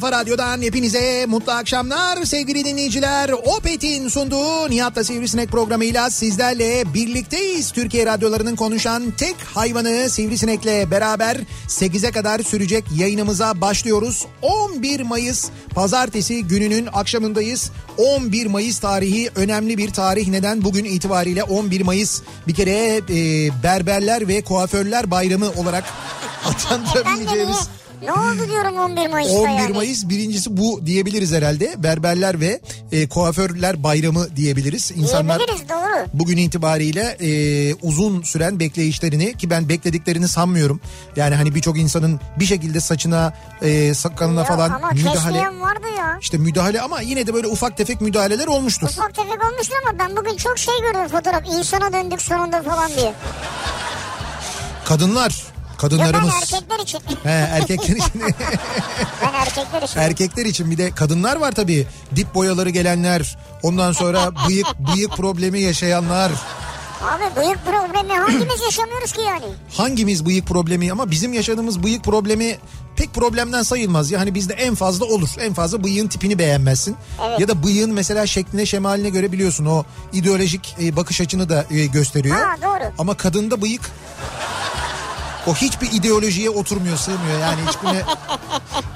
kafa radyodan hepinize mutlu akşamlar sevgili dinleyiciler. Opet'in sunduğu Nihat'la Sivrisinek programıyla sizlerle birlikteyiz. Türkiye radyolarının konuşan tek hayvanı Sivrisinek'le beraber 8'e kadar sürecek yayınımıza başlıyoruz. 11 Mayıs pazartesi gününün akşamındayız. 11 Mayıs tarihi önemli bir tarih. Neden? Bugün itibariyle 11 Mayıs bir kere e, berberler ve kuaförler bayramı olarak adlandırabileceğimiz... Ne oldu diyorum 11 Mayıs'ta 11 yani. Mayıs birincisi bu diyebiliriz herhalde. Berberler ve e, kuaförler bayramı diyebiliriz. İnsanlar Diyebiliriz doğru. bugün itibariyle e, uzun süren bekleyişlerini ki ben beklediklerini sanmıyorum. Yani hani birçok insanın bir şekilde saçına, e, sakalına Ya falan ama müdahale kesmeyen vardı ya. işte müdahale ama yine de böyle ufak tefek müdahaleler olmuştur. Ufak tefek olmuştu ama ben bugün çok şey gördüm fotoğraf. İnsana döndük sonunda falan diye. Kadınlar, Yok ben kadınlarımız. erkekler için. He, erkekler için. ben erkekler için. Erkekler için bir de kadınlar var tabii. Dip boyaları gelenler, ondan sonra bıyık bıyık problemi yaşayanlar. Abi bıyık problemi hangimiz yaşamıyoruz ki yani? Hangimiz bıyık problemi ama bizim yaşadığımız bıyık problemi pek problemden sayılmaz ya. Hani bizde en fazla olur. En fazla bıyığın tipini beğenmezsin. Evet. Ya da bıyığın mesela şekline şemaline göre biliyorsun o ideolojik e, bakış açını da e, gösteriyor. Ha, doğru. Ama kadında bıyık o hiçbir ideolojiye oturmuyor, sığmıyor yani hiçbirine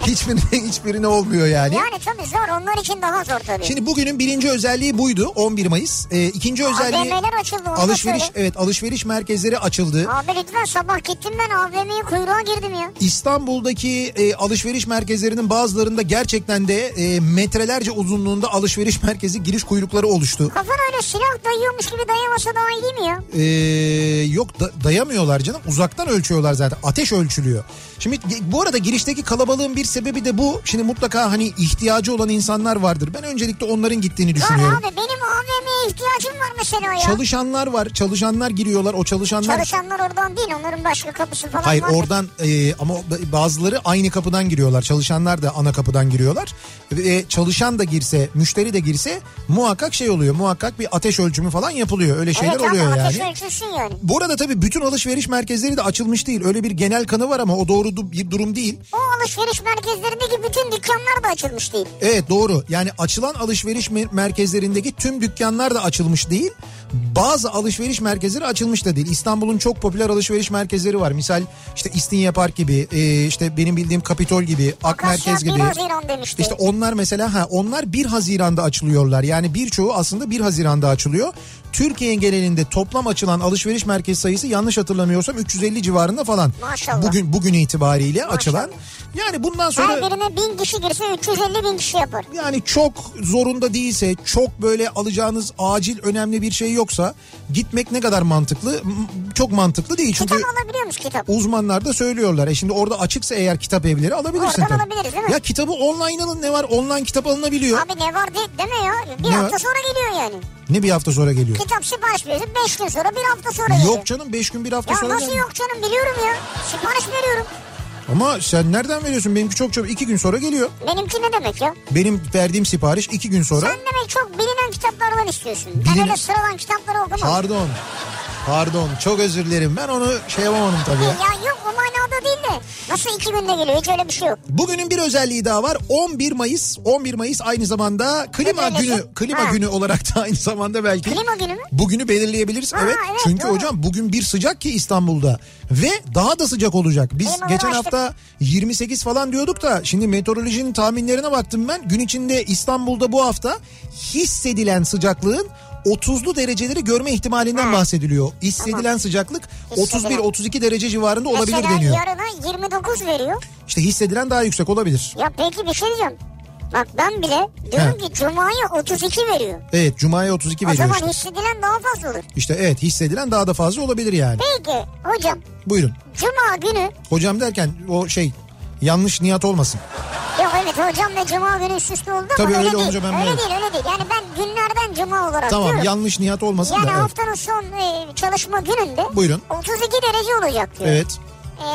hiçbirine hiçbirine olmuyor yani. Yani tabii zor onlar için daha zor tabii. Şimdi bugünün birinci özelliği buydu 11 Mayıs. Ee, ikinci özelliği AVM'ler açıldı alışveriş söyle. evet alışveriş merkezleri açıldı. Abi lütfen sabah gittim ben AVM'ye kuyruğa girdim ya. İstanbul'daki e, alışveriş merkezlerinin bazılarında gerçekten de e, metrelerce uzunluğunda alışveriş merkezi giriş kuyrukları oluştu. Kafana öyle silah dayıyormuş gibi dayamasa daha iyi değil mi ya? Ee, yok da- dayamıyorlar canım uzaktan ölçüyorlar zaten ateş ölçülüyor. Şimdi bu arada girişteki kalabalığın bir sebebi de bu. Şimdi mutlaka hani ihtiyacı olan insanlar vardır. Ben öncelikle onların gittiğini düşünüyorum. abi benim AVM'ye ihtiyacım var mesela ya. Çalışanlar var. Çalışanlar giriyorlar. O çalışanlar Çalışanlar oradan değil onların başka kapısı falan Hayır vardır. oradan e, ama bazıları aynı kapıdan giriyorlar. Çalışanlar da ana kapıdan giriyorlar. Ve çalışan da girse, müşteri de girse muhakkak şey oluyor. Muhakkak bir ateş ölçümü falan yapılıyor. Öyle şeyler evet, oluyor abi, ateş yani. ölçülsün yani. Bu arada tabii bütün alışveriş merkezleri de açılmış değil. Öyle bir genel kanı var ama o doğru bir durum değil. O alışveriş merkezlerindeki bütün dükkanlar da açılmış değil. Evet doğru. Yani açılan alışveriş mer- merkezlerindeki tüm dükkanlar da açılmış değil. Bazı alışveriş merkezleri açılmış da değil. İstanbul'un çok popüler alışveriş merkezleri var. Misal işte İstinye Park gibi, e, işte benim bildiğim Kapitol gibi, Ak Akasya Merkez 1 gibi. Haziran demişti. İşte onlar mesela ha onlar 1 Haziran'da açılıyorlar. Yani birçoğu aslında 1 Haziran'da açılıyor. Türkiye genelinde toplam açılan alışveriş merkez sayısı yanlış hatırlamıyorsam 350 civarında falan. Maşallah. Bugün bugün itibariyle açılan. Yani bundan sonra Her birine bin kişi girse 350 bin kişi yapar. yani çok zorunda değilse, çok böyle alacağınız acil önemli bir şey yoksa gitmek ne kadar mantıklı? Çok mantıklı değil çünkü Kitap alabiliyor musun kitap? uzmanlar da söylüyorlar. E şimdi orada açıksa eğer kitap evleri alabilirsin Oradan alabiliriz değil mi? Ya kitabı online alın ne var? Online kitap alınabiliyor. Abi ne var de, deme ya. Bir Ne hafta var? sonra geliyor yani. Ne bir hafta sonra geliyor? Kitap sipariş veriyorsun 5 gün sonra bir hafta sonra geliyor. Yok canım 5 gün bir hafta Ya sonra nasıl gelmiyor. yok canım biliyorum ya. Sipariş veriyorum. Ama sen nereden veriyorsun? Benimki çok çabuk 2 gün sonra geliyor. Benimki ne demek ya? Benim verdiğim sipariş 2 gün sonra. Sen demek çok bilinen kitaplardan istiyorsun. Ben Bilinen- öyle sıradan kitapları okumam. Pardon. Pardon çok özür dilerim. Ben onu şey yapamadım tabii ya. Ya yok o manada değil de. Nasıl iki günde geliyor hiç öyle bir şey yok. Bugünün bir özelliği daha var. 11 Mayıs. 11 Mayıs aynı zamanda klima Ne böylesi? günü. Klima Ha. günü olarak da aynı zamanda belki. Klima günü mü? Bugünü belirleyebiliriz. Ha, evet. evet, Çünkü doğru. hocam bugün bir sıcak ki İstanbul'da ve daha da sıcak olacak. Biz Klimaları geçen açtık. Hafta 28 falan diyorduk da şimdi meteorolojinin tahminlerine baktım ben. Gün içinde İstanbul'da bu hafta hissedilen sıcaklığın 30'lu dereceleri görme ihtimalinden Ha. bahsediliyor. Hissedilen sıcaklık Hissedilen. 31-32 derece civarında olabilir Mesela deniyor. yarına 29 veriyor. İşte hissedilen daha yüksek olabilir. Ya peki bir şey diyeceğim. Bak ben bile diyorum He. ki Cuma'ya 32 veriyor. Evet Cuma'ya 32 O veriyor zaman işte. hissedilen daha fazla olur. İşte evet hissedilen daha da fazla olabilir yani. Peki hocam Buyurun. Cuma günü Hocam derken o şey yanlış niyat olmasın. Yok evet hocam ve cuma günü üst üste oldu Tabii ama öyle öyle, değil. olunca ben öyle değil öyle değil. Yani ben günlerden cuma olarak Tamam diyorum. yanlış niyat olmasın Yani da. Evet. haftanın son e, çalışma gününde Buyurun. 32 derece olacak diyor. Evet. E,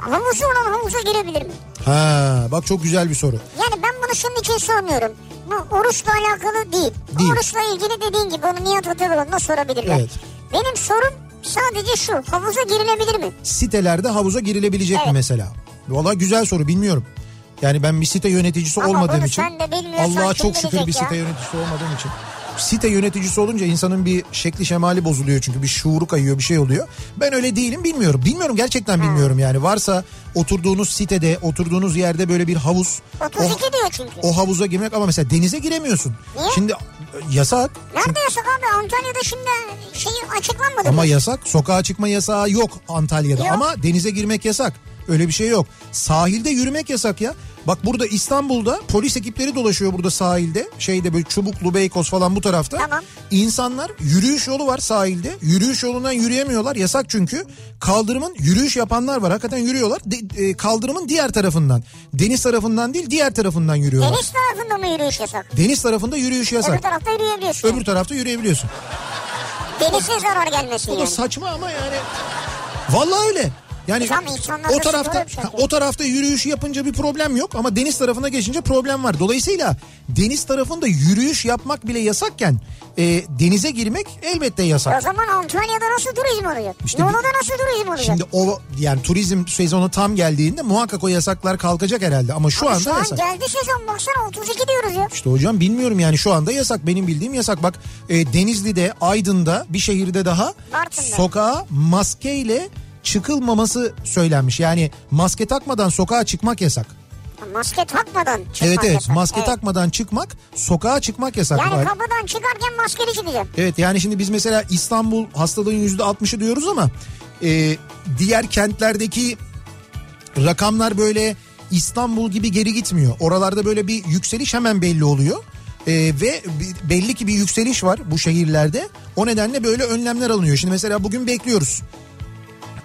havuzu olan havuza girebilir mi? Ha bak çok güzel bir soru. Yani ben bunu şunun için sormuyorum. Bu oruçla alakalı değil. Değil. Oruçla ilgili dediğin gibi onu Nihat Hatalıoğlu'na sorabilirler. Evet. Benim sorum sadece şu. Havuza girilebilir mi? Sitelerde havuza girilebilecek mi Evet. mesela? Valla güzel soru bilmiyorum. Yani ben bir site yöneticisi Ama olmadığım için. Allah'a çok şükür bir ya? site yöneticisi olmadığım için. Site yöneticisi olunca insanın bir şekli şemali bozuluyor çünkü bir şuuru kayıyor bir şey oluyor. Ben öyle değilim bilmiyorum. Bilmiyorum gerçekten bilmiyorum yani. Varsa oturduğunuz sitede oturduğunuz yerde böyle bir havuz. 32 o, diyor çünkü. o havuza girmek ama mesela denize giremiyorsun. Niye? Şimdi e, yasak. Nerede yasak abi? Antalya'da şimdi şeyi açıklanmadı Ama mı? yasak. Sokağa çıkma yasağı yok Antalya'da Yok. ama denize girmek yasak. Öyle bir şey yok. Sahilde yürümek yasak ya. Bak burada İstanbul'da polis ekipleri dolaşıyor burada sahilde. Şeyde böyle Çubuklu, Beykoz falan bu tarafta. Tamam. İnsanlar yürüyüş yolu var sahilde. Yürüyüş yolundan yürüyemiyorlar. Yasak çünkü. Kaldırımın yürüyüş yapanlar var. Hakikaten yürüyorlar. De- e, kaldırımın diğer tarafından. Deniz tarafından değil diğer tarafından yürüyorlar. Deniz, Deniz tarafında mı yürüyüş yasak? tarafında yürüyüş yasak. Öbür tarafta yürüyebiliyorsun. Öbür tarafta yürüyebiliyorsun. Denize zarar gelmesin Bu da yani. saçma ama yani. Vallahi öyle. Yani Hocam insanlar o tarafta şey ha, o tarafta yürüyüş yapınca bir problem yok ama deniz tarafına geçince problem var. Dolayısıyla deniz tarafında yürüyüş yapmak bile yasakken e, denize girmek elbette yasak. O zaman Antalya'da nasıl turizm olacak? İşte bir- nasıl turizm olacak? Şimdi o yani turizm sezonu tam geldiğinde muhakkak o yasaklar kalkacak herhalde ama şu Ama anda şu an yasak. geldi sezon baksana 32 diyoruz ya. İşte hocam bilmiyorum yani şu anda yasak benim bildiğim yasak. Bak e, Denizli'de, Aydın'da bir şehirde daha Bartın'da. sokağa maskeyle çıkılmaması söylenmiş. Yani maske takmadan sokağa çıkmak yasak. Maske takmadan çıkmak evet evet yasak. maske Evet. takmadan çıkmak sokağa çıkmak yasak. Yani Var. kapıdan çıkarken maskeli çıkacağım. Evet yani şimdi biz mesela İstanbul hastalığın yüzde altmışı diyoruz ama e, diğer kentlerdeki rakamlar böyle İstanbul gibi geri gitmiyor. Oralarda böyle bir yükseliş hemen belli oluyor. E, ve belli ki bir yükseliş var bu şehirlerde. O nedenle böyle önlemler alınıyor. Şimdi mesela bugün bekliyoruz.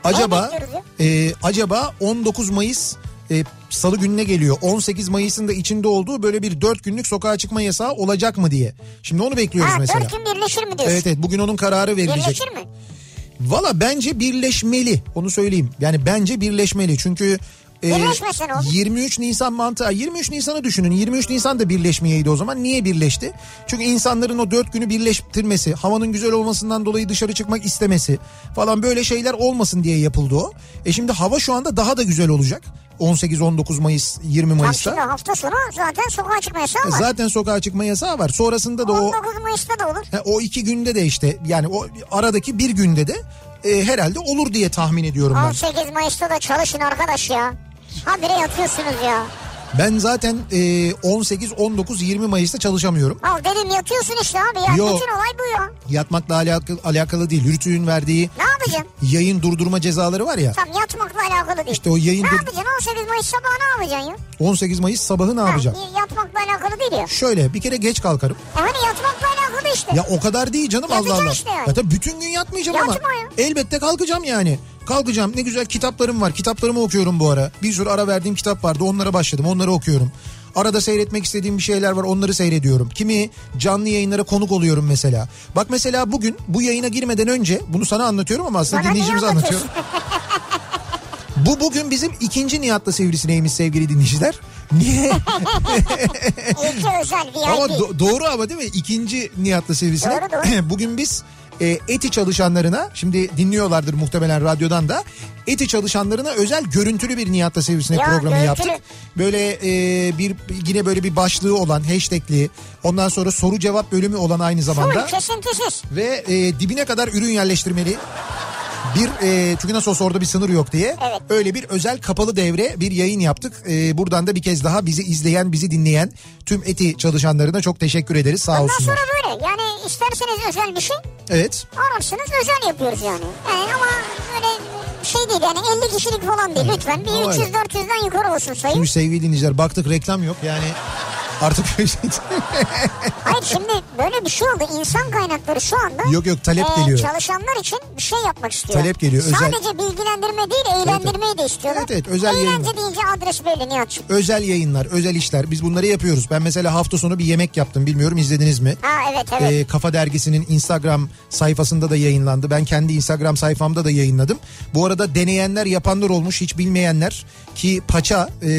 Acaba e, acaba 19 Mayıs e, Salı gününe geliyor. 18 Mayıs'ın da içinde olduğu böyle bir 4 günlük sokağa çıkma yasağı olacak mı diye. Şimdi onu bekliyoruz Ha mesela. 4 gün birleşir mi diyorsun? Evet evet bugün onun kararı verilecek. Birleşir mi? Valla bence birleşmeli onu söyleyeyim. Yani bence birleşmeli çünkü e, Birleşmesin oğlum. 23 Nisan mantığı 23 Nisan'ı düşünün 23 Nisan da birleşmeyeydi o zaman niye birleşti? Çünkü insanların o 4 günü birleştirmesi havanın güzel olmasından dolayı dışarı çıkmak istemesi falan böyle şeyler olmasın diye yapıldı o. E şimdi hava şu anda daha da güzel olacak 18-19 Mayıs 20 Tam Mayıs'ta. şimdi hafta sonu zaten sokağa çıkma yasağı var. Zaten sokağa çıkma yasağı var sonrasında da o 19 Mayıs'ta da olur. Ha, o iki günde de işte yani o aradaki bir günde de e, herhalde olur diye tahmin ediyorum ben. 18 Mayıs'ta da çalışın arkadaş ya. Habire yatıyorsunuz ya. Ben zaten e, 18, 19, 20 Mayıs'ta çalışamıyorum. Al dedim yatıyorsun işte abi ya. Yo. Bütün olay bu ya. Yatmakla alakalı, alakalı değil. Rütü'nün verdiği Ne yapacaksın? yayın durdurma cezaları var ya. Tam yatmakla alakalı değil. İşte o yayın Ne dur- yapacaksın? 18 Mayıs sabahı ne yapacaksın ya? 18 Mayıs sabahı ne yapacağım? Ha, yatmakla alakalı değil ya. Şöyle bir kere geç kalkarım. E hani yatmakla alakalı işte. Ya o kadar değil canım Allah Yatacaksın Allah. işte yani. Ya tabii bütün gün yatmayacağım ama. Yatma ya. Elbette kalkacağım yani. Kalkacağım ne güzel kitaplarım var. Kitaplarımı okuyorum bu ara. Bir sürü ara verdiğim kitap vardı onlara başladım onları okuyorum. Arada seyretmek istediğim bir şeyler var onları seyrediyorum. Kimi canlı yayınlara konuk oluyorum mesela. Bak mesela bugün bu yayına girmeden önce bunu sana anlatıyorum ama aslında Bana dinleyicimize anlatıyorum. Bu bugün bizim ikinci Nihat'la Sivrisineğimiz sevgili dinleyiciler. Niye? İlki özel VIP. Ama do- doğru ama değil mi? İkinci Nihat'la Sivrisinek. Doğru, doğru. Bugün biz e, ETİ çalışanlarına şimdi dinliyorlardır muhtemelen radyodan da ETİ çalışanlarına özel görüntülü bir Nihat'la Sivrisinek Ya, programı görüntülü. yaptık. Böyle e, bir yine böyle bir başlığı olan hashtagli ondan sonra soru cevap bölümü olan aynı zamanda Full kesintisiz. ve e, dibine kadar ürün yerleştirmeli. Bir e, çünkü nasıl olsa orada bir sınır yok diye Evet. öyle bir özel kapalı devre bir yayın yaptık. E, buradan da bir kez daha bizi izleyen bizi dinleyen tüm eti çalışanlarına çok teşekkür ederiz sağ Ondan olsunlar. sonra böyle yani isterseniz özel bir şey Evet ararsınız özel yapıyoruz yani. yani ama şey değil yani 50 kişilik falan değil lütfen. Bir Ama 300-400'den yukarı olsun sayı. şimdi sevgili dinleyiciler baktık reklam yok yani artık Hayır şimdi böyle bir şey oldu. İnsan kaynakları şu anda Yok, yok, talep e, geliyor. çalışanlar için bir şey yapmak istiyor. Talep geliyor, özel- Sadece bilgilendirme değil eğlendirmeyi de istiyorlar. Evet, evet, özel Eğlence yayınlar. deyince adres belli Nihat'cığım. özel yayınlar özel işler biz bunları yapıyoruz. Ben mesela hafta sonu bir yemek yaptım bilmiyorum izlediniz mi? Ha evet evet. Ee, Kafa Dergisi'nin Instagram sayfasında da yayınlandı. Ben kendi Instagram sayfamda da yayınladım. Bu arada deneyenler yapanlar olmuş hiç bilmeyenler ki paça e,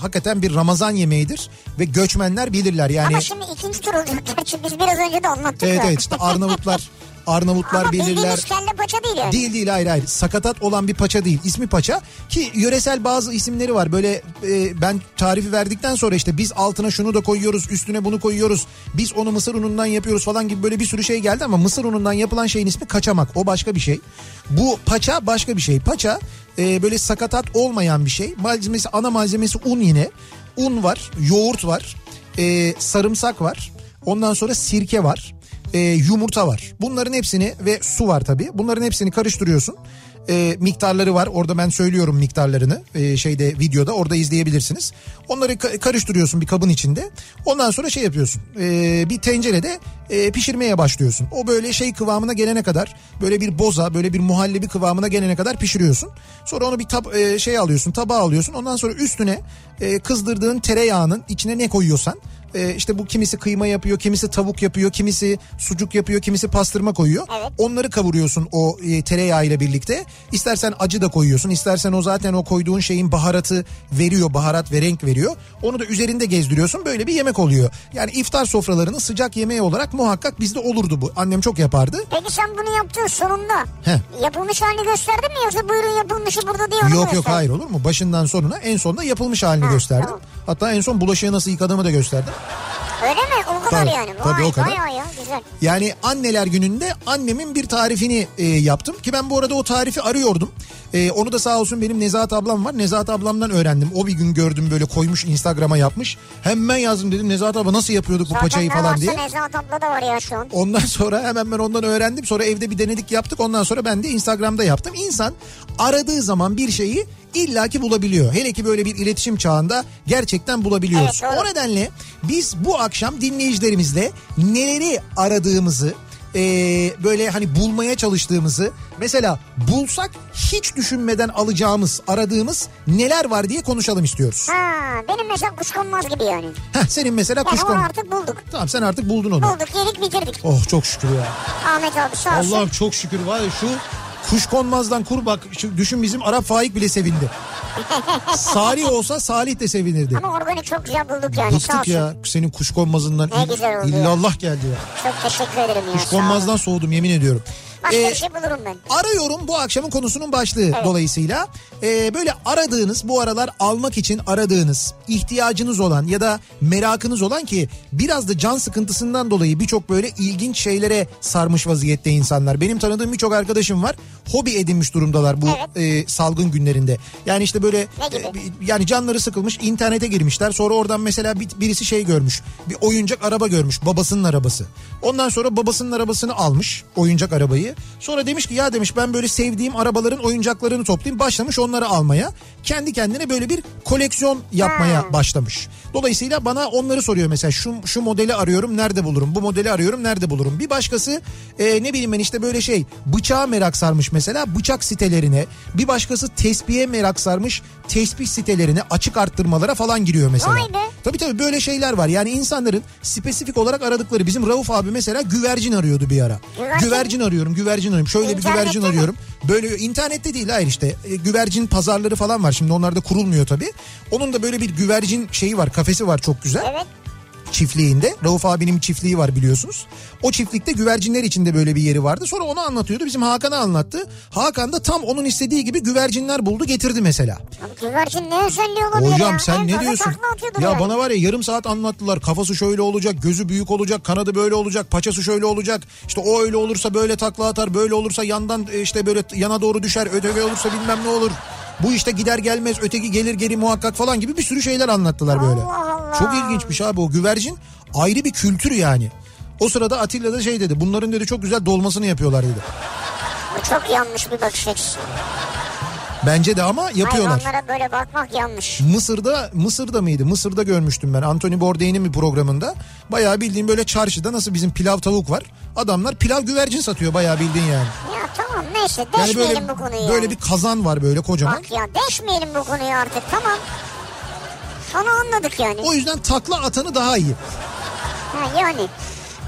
hakikaten bir Ramazan yemeğidir ve göçmenler bilirler yani. Ama şimdi ikinci tur olacak gerçi biz biraz önce de anlattık Evet da. evet işte Arnavutlar Arnavutlar Ama bilirler. bildiğimiz kelle paça değil yani. Değil değil hayır hayır. Sakatat olan bir paça değil. İsmi paça ki yöresel bazı isimleri var. Böyle e, ben tarifi verdikten sonra işte biz altına şunu da koyuyoruz, üstüne bunu koyuyoruz. Biz onu mısır unundan yapıyoruz falan gibi böyle bir sürü şey geldi ama mısır unundan yapılan şeyin ismi kaçamak. O başka bir şey. Bu paça başka bir şey. Paça e, böyle sakatat olmayan bir şey. Malzemesi ana malzemesi un yine. Un var, yoğurt var, e, sarımsak var. Ondan sonra sirke var e, yumurta var. Bunların hepsini ve su var tabii. Bunların hepsini karıştırıyorsun. E, miktarları var. Orada ben söylüyorum miktarlarını. E, şeyde videoda orada izleyebilirsiniz. Onları ka- karıştırıyorsun bir kabın içinde. Ondan sonra şey yapıyorsun. E, bir tencerede e, pişirmeye başlıyorsun. O böyle şey kıvamına gelene kadar böyle bir boza, böyle bir muhallebi kıvamına gelene kadar pişiriyorsun. Sonra onu bir tab e, şey alıyorsun, tabağa alıyorsun. Ondan sonra üstüne e, kızdırdığın tereyağının içine ne koyuyorsan e, işte bu kimisi kıyma yapıyor, kimisi tavuk yapıyor, kimisi sucuk yapıyor, kimisi pastırma koyuyor. Evet. Onları kavuruyorsun o e, tereyağı ile birlikte. İstersen acı da koyuyorsun, istersen o zaten o koyduğun şeyin baharatı veriyor, baharat ve renk veriyor. Onu da üzerinde gezdiriyorsun. Böyle bir yemek oluyor. Yani iftar sofralarının sıcak yemeği olarak muhakkak bizde olurdu bu. Annem çok yapardı. Peki sen bunu yaptığın sonunda Heh. yapılmış halini gösterdin mi yoksa buyurun yapılmışı burada diye Yok yok hayır olur mu? Başından sonuna en sonunda yapılmış halini Ha, gösterdim. tamam. Hatta en son bulaşığı nasıl yıkadığımı da gösterdim. Öyle mi? O kadar Tabii, yani. tabii Vay o kadar. bayağı ya güzel. Yani anneler gününde annemin bir tarifini e, yaptım ki ben bu arada o tarifi arıyordum. E, onu da sağ olsun benim Nezahat ablam var. Nezahat ablamdan öğrendim. O bir gün gördüm böyle koymuş Instagram'a yapmış. Hemen yazdım dedim Nezahat abla nasıl yapıyorduk bu Zaten paçayı ne falan diye. Nezahat abla da var ya şu an. Ondan sonra hemen ben ondan öğrendim. Sonra evde bir denedik yaptık. Ondan sonra ben de Instagram'da yaptım. İnsan aradığı zaman bir şeyi illaki bulabiliyor. Hele ki böyle bir iletişim çağında gerçekten bulabiliyoruz. Evet, o nedenle biz bu akşam dinleyicilerimizle neleri aradığımızı e, böyle hani bulmaya çalıştığımızı mesela bulsak hiç düşünmeden alacağımız aradığımız neler var diye konuşalım istiyoruz. Ha, benim mesela kuşkonmaz gibi yani. Heh, senin mesela Yani kuşkon. onu artık bulduk. Tamam sen artık buldun onu. Bulduk yedik bitirdik. Oh çok şükür ya. Ahmet abi sağ olsun. Allah'ım çok şükür var ya şu kuşkonmazdan kur bak şu, düşün bizim Arap Faik bile sevindi. Salih olsa Salih de sevinirdi. Ama organik çok güzel bulduk yani Bıktık ya senin kuşkonmazından. Ne İll- güzel oldu ya. İllallah geldi ya. Çok teşekkür ederim ya. sağ olun. Kuşkonmazdan soğudum yemin ediyorum. Başka Ee, bir şey bulurum ben. Arıyorum bu akşamın konusunun başlığı dolayısıyla. Ee, böyle aradığınız bu aralar almak için aradığınız ihtiyacınız olan ya da merakınız olan ki biraz da can sıkıntısından dolayı birçok böyle ilginç şeylere sarmış vaziyette insanlar. Benim tanıdığım birçok arkadaşım var. Hobi edinmiş durumdalar bu e, salgın günlerinde. Yani işte böyle e, yani canları sıkılmış internete girmişler. Sonra oradan mesela bir, birisi şey görmüş. Bir oyuncak araba görmüş babasının arabası. Ondan sonra babasının arabasını almış oyuncak arabayı. Sonra demiş ki ya demiş ben böyle sevdiğim arabaların oyuncaklarını toplayayım. Başlamış onları almaya. Kendi kendine böyle bir koleksiyon yapmaya başlamış. Dolayısıyla bana onları soruyor mesela şu, şu modeli arıyorum nerede bulurum? Bu modeli arıyorum nerede bulurum? Bir başkası e, ne bileyim ben işte böyle şey bıçağa merak sarmış mesela bıçak sitelerine. Bir başkası tespihe merak sarmış tespih sitelerine açık arttırmalara falan giriyor mesela. Vay be. Tabii tabii böyle şeyler var. Yani insanların spesifik olarak aradıkları. Bizim Rauf abi mesela güvercin arıyordu bir ara. Güvercin? Güvercin arıyorum, güvercin arıyorum. Şöyle bir İnternette güvercin mi? arıyorum. Böyle internette değil hayır işte. E, güvercin pazarları falan var. Şimdi onlar da kurulmuyor tabii. Onun da böyle bir güvercin şeyi var, kafesi var çok güzel Evet. çiftliğinde. Rauf abinin çiftliği var biliyorsunuz. O çiftlikte güvercinler içinde böyle bir yeri vardı. Sonra onu anlatıyordu. Bizim Hakan'a anlattı. Hakan da tam onun istediği gibi güvercinler buldu getirdi mesela. Abi güvercin ne özelliği olabilir ya? Hocam sen En ne diyorsun? Ya yani. bana var ya yarım saat anlattılar. Kafası şöyle olacak, gözü büyük olacak, kanadı böyle olacak, paçası şöyle olacak. İşte o öyle olursa böyle takla atar, böyle olursa yandan e, işte böyle yana doğru düşer, öteki olursa bilmem ne olur. Bu işte gider gelmez, öteki gelir geri muhakkak falan gibi bir sürü şeyler anlattılar böyle. Allah Allah. Çok ilginçmiş abi o güvercin ayrı bir kültür yani. O sırada Atilla da şey dedi. Bunların dedi çok güzel dolmasını yapıyorlar dedi. Bu çok yanlış bir bakış açısı. Bence de ama yapıyorlar. Hayvanlara böyle bakmak yanlış. Mısır'da Mısır'da mıydı? Mısır'da görmüştüm ben. Anthony Bourdain'in bir programında. Bayağı bildiğin böyle çarşıda nasıl bizim pilav tavuk var. Adamlar pilav güvercin satıyor bayağı bildiğin yani. Ya tamam neyse Yani deşmeyelim böyle bu konuyu böyle yani. bir kazan var böyle kocaman. Bak ya deşmeyelim bu konuyu artık tamam. Onu anladık yani. O yüzden takla atanı daha iyi. Ha, yani.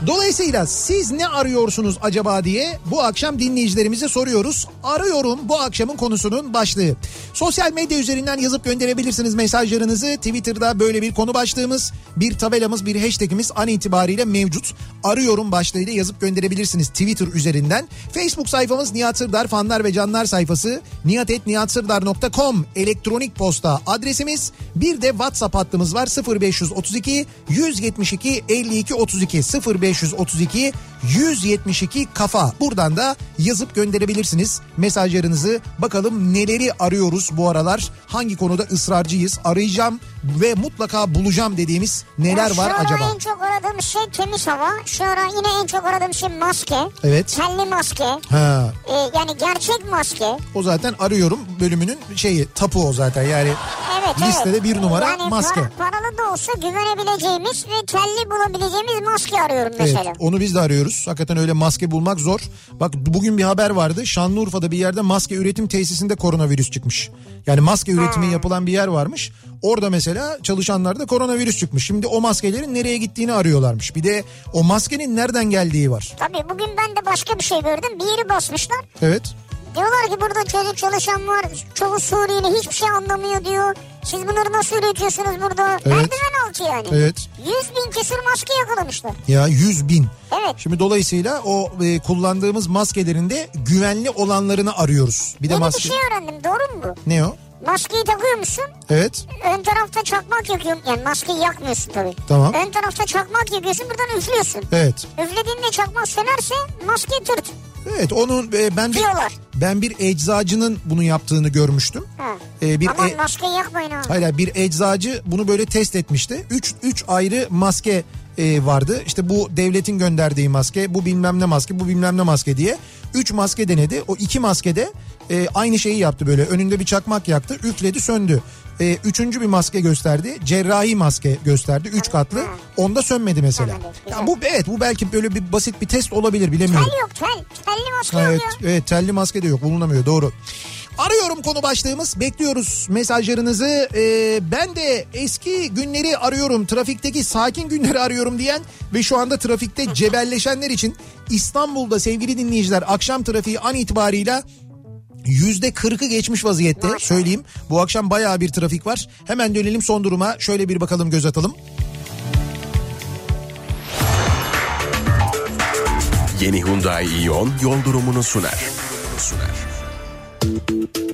Dolayısıyla siz ne arıyorsunuz acaba diye bu akşam dinleyicilerimize soruyoruz. Arıyorum bu akşamın konusunun başlığı. Sosyal medya üzerinden yazıp gönderebilirsiniz mesajlarınızı. Twitter'da böyle bir konu başlığımız, bir tabelamız, bir hashtagimiz an itibariyle mevcut. Arıyorum başlığıyla yazıp gönderebilirsiniz Twitter üzerinden. Facebook sayfamız Nihat Sırdar fanlar ve canlar sayfası nihatetnihatsırdar.com elektronik posta adresimiz. Bir de WhatsApp hattımız var 0532 172 52 32 0532 172 kafa. Buradan da yazıp gönderebilirsiniz mesajlarınızı. Bakalım neleri arıyoruz bu aralar? Hangi konuda ısrarcıyız? Arayacağım ve mutlaka bulacağım dediğimiz neler Ya var şu acaba? en çok aradığım şey temiz hava. Şu ara yine en çok aradığım şey maske. Evet. Telli maske. Ha, Ee, yani gerçek maske. o zaten arıyorum bölümünün şeyi tapu o zaten yani Evet listede evet. bir numara yani maske. para- paralı da olsa güvenebileceğimiz ve telli bulabileceğimiz maske arıyorum Evet mesela. onu biz de arıyoruz. Hakikaten öyle maske bulmak zor. Bak bugün bir haber vardı. Şanlıurfa'da bir yerde maske üretim tesisinde koronavirüs çıkmış. Yani maske üretimi yapılan bir yer varmış. Orada mesela çalışanlarda koronavirüs çıkmış. Şimdi o maskelerin nereye gittiğini arıyorlarmış. Bir de o maskenin nereden geldiği var. Tabii bugün ben de başka bir şey gördüm. Bir yeri basmışlar. Evet. Diyorlar ki burada çocuk çalışan var. Çoğu Suriyeli hiçbir şey anlamıyor diyor. Siz bunları nasıl üretiyorsunuz burada? Merdiven altı yani. Evet. 100 bin küsur maske yakalamışlar. Ya 100 bin. Evet. Şimdi dolayısıyla o e, kullandığımız maskelerin de güvenli olanlarını arıyoruz. Bir de Yeni maske. bir şey öğrendim doğru mu bu? Ne o? Maskeyi takıyormuşsun. Evet. Ön tarafta çakmak yakıyorsun. Yani maskeyi yakmıyorsun tabii. Tamam. Ön tarafta çakmak yakıyorsun buradan üflüyorsun. Evet. Üflediğinde çakmak sönerse maske tırt. Evet onun e, ben bir Diyorlar. ben bir eczacının bunu yaptığını görmüştüm. Ha. E, bir Aman e- maskeyi yakmayın. Hayır hayır, bir eczacı bunu böyle test etmişti. 3 3 ayrı maske e, vardı. İşte bu devletin gönderdiği maske, bu bilmem ne maske, bu bilmem ne maske diye. 3 maske denedi. O iki maskede e, aynı şeyi yaptı böyle. Önünde bir çakmak yaktı, üfledi, söndü. E, üçüncü bir maske gösterdi. Cerrahi maske gösterdi. Üç katlı. Onda sönmedi mesela. Ya bu evet bu belki böyle bir basit bir test olabilir bilemiyorum. Tel yok tel. Telli maske Ha, yok Evet, evet telli maske de yok bulunamıyor doğru. Arıyorum konu başlığımız bekliyoruz mesajlarınızı. Ee, ben de eski günleri arıyorum trafikteki sakin günleri arıyorum diyen ve şu anda trafikte cebelleşenler için İstanbul'da sevgili dinleyiciler akşam trafiği an itibarıyla Yüzde kırkı geçmiş vaziyette söyleyeyim. Bu akşam bayağı bir trafik var. Hemen dönelim son duruma. Şöyle bir bakalım göz atalım. Yeni Hyundai Ion yol durumunu sunar. Sunar. Thank you.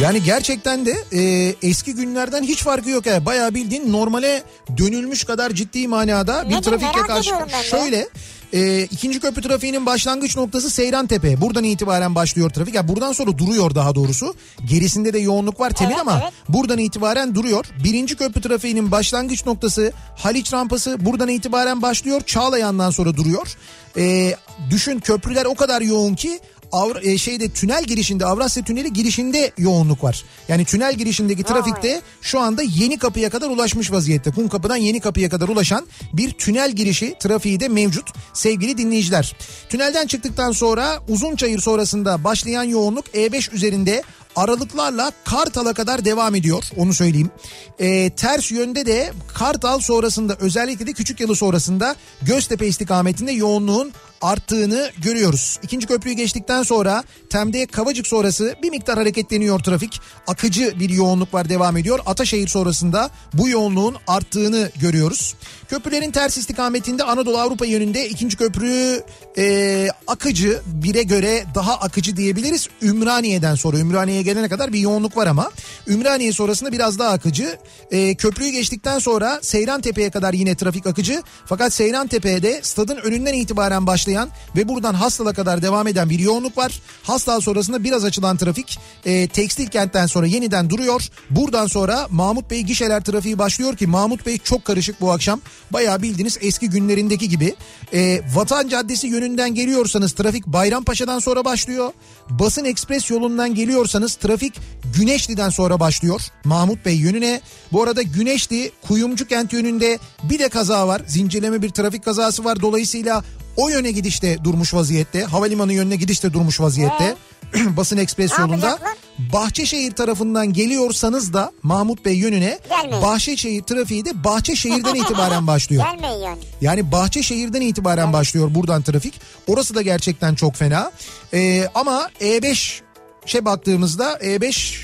Yani gerçekten de e, eski günlerden hiç farkı yok. Yani. Bayağı bildiğin normale dönülmüş kadar ciddi manada bir Nedir, trafikle karşı. Şöyle e, ikinci köprü trafiğinin başlangıç noktası Seyran Tepe. Buradan itibaren başlıyor trafik. Yani buradan sonra duruyor daha doğrusu. Gerisinde de yoğunluk var temin Evet, ama evet. buradan itibaren duruyor. Birinci köprü trafiğinin başlangıç noktası Haliç rampası buradan itibaren başlıyor. Çağlayan'dan sonra duruyor. E, düşün köprüler o kadar yoğun ki Avra, e, şeyde tünel girişinde Avrasya Tüneli girişinde yoğunluk var. Yani tünel girişindeki trafikte şu anda yeni kapıya kadar ulaşmış vaziyette. Kum kapıdan yeni kapıya kadar ulaşan bir tünel girişi trafiği de mevcut sevgili dinleyiciler. Tünelden çıktıktan sonra Uzunçayır sonrasında başlayan yoğunluk E5 üzerinde aralıklarla Kartal'a kadar devam ediyor onu söyleyeyim. Ee, ters yönde de Kartal sonrasında özellikle de Küçükyalı sonrasında Göztepe istikametinde yoğunluğun arttığını görüyoruz. İkinci köprüyü geçtikten sonra Tem'de Kavacık sonrası bir miktar hareketleniyor trafik. Akıcı bir yoğunluk var devam ediyor. Ataşehir sonrasında bu yoğunluğun arttığını görüyoruz. Köprülerin ters istikametinde Anadolu Avrupa yönünde ikinci köprü e, akıcı bire göre daha akıcı diyebiliriz. Ümraniye'den sonra Ümraniye'ye gelene kadar bir yoğunluk var ama Ümraniye sonrasında biraz daha akıcı. E, köprüyü geçtikten sonra Seyran Tepe'ye kadar yine trafik akıcı. Fakat Seyran Tepe'de stadın önünden itibaren başlayan ve buradan Hastal'a kadar devam eden bir yoğunluk var. Hastal sonrasında biraz açılan trafik e, tekstil kentten sonra yeniden duruyor. Buradan sonra Mahmut Bey gişeler trafiği başlıyor ki Mahmut Bey çok karışık bu akşam. Bayağı bildiğiniz eski günlerindeki gibi. E, Vatan Caddesi yönünden geliyorsanız trafik Bayrampaşa'dan sonra başlıyor. Basın Ekspres yolundan geliyorsanız trafik Güneşli'den sonra başlıyor. Mahmut Bey yönüne. Bu arada Güneşli Kuyumcu kent yönünde bir de kaza var. Zincirleme bir trafik kazası var. Dolayısıyla o yöne gidişte durmuş vaziyette. Havalimanı yönüne gidişte durmuş vaziyette. Basın Ekspres Ne yolunda. yapacaklar? Bahçeşehir tarafından geliyorsanız da Mahmut Bey yönüne Gelmeyin. Bahçeşehir trafiği de Bahçeşehir'den itibaren başlıyor. Gelmeyin yani. Yani Bahçeşehir'den itibaren başlıyor buradan trafik. Orası da gerçekten çok fena. Ee, ama E5 şey baktığımızda E5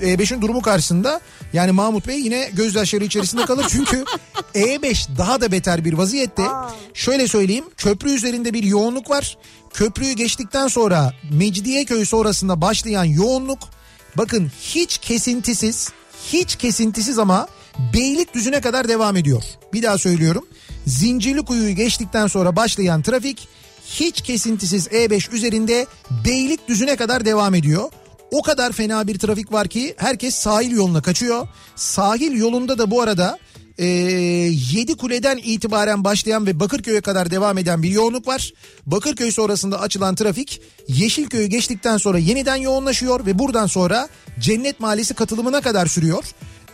E5'in durumu karşısında yani Mahmut Bey yine gözyaşları içerisinde kalır. Çünkü E5 daha da beter bir vaziyette. Şöyle söyleyeyim köprü üzerinde bir yoğunluk var. Köprüyü geçtikten sonra Mecidiyeköy sonrasında başlayan yoğunluk bakın hiç kesintisiz hiç kesintisiz ama Beylikdüzü'ne kadar devam ediyor. Bir daha söylüyorum. Zincirlikuyu'yu geçtikten sonra başlayan trafik hiç kesintisiz E5 üzerinde Beylikdüzü'ne kadar devam ediyor. O kadar fena bir trafik var ki herkes sahil yoluna kaçıyor. Sahil yolunda da bu arada e, 7 kuleden itibaren başlayan ve Bakırköy'e kadar devam eden bir yoğunluk var. Bakırköy sonrasında açılan trafik Yeşilköy'ü geçtikten sonra yeniden yoğunlaşıyor ve buradan sonra Cennet Mahallesi katılımına kadar sürüyor.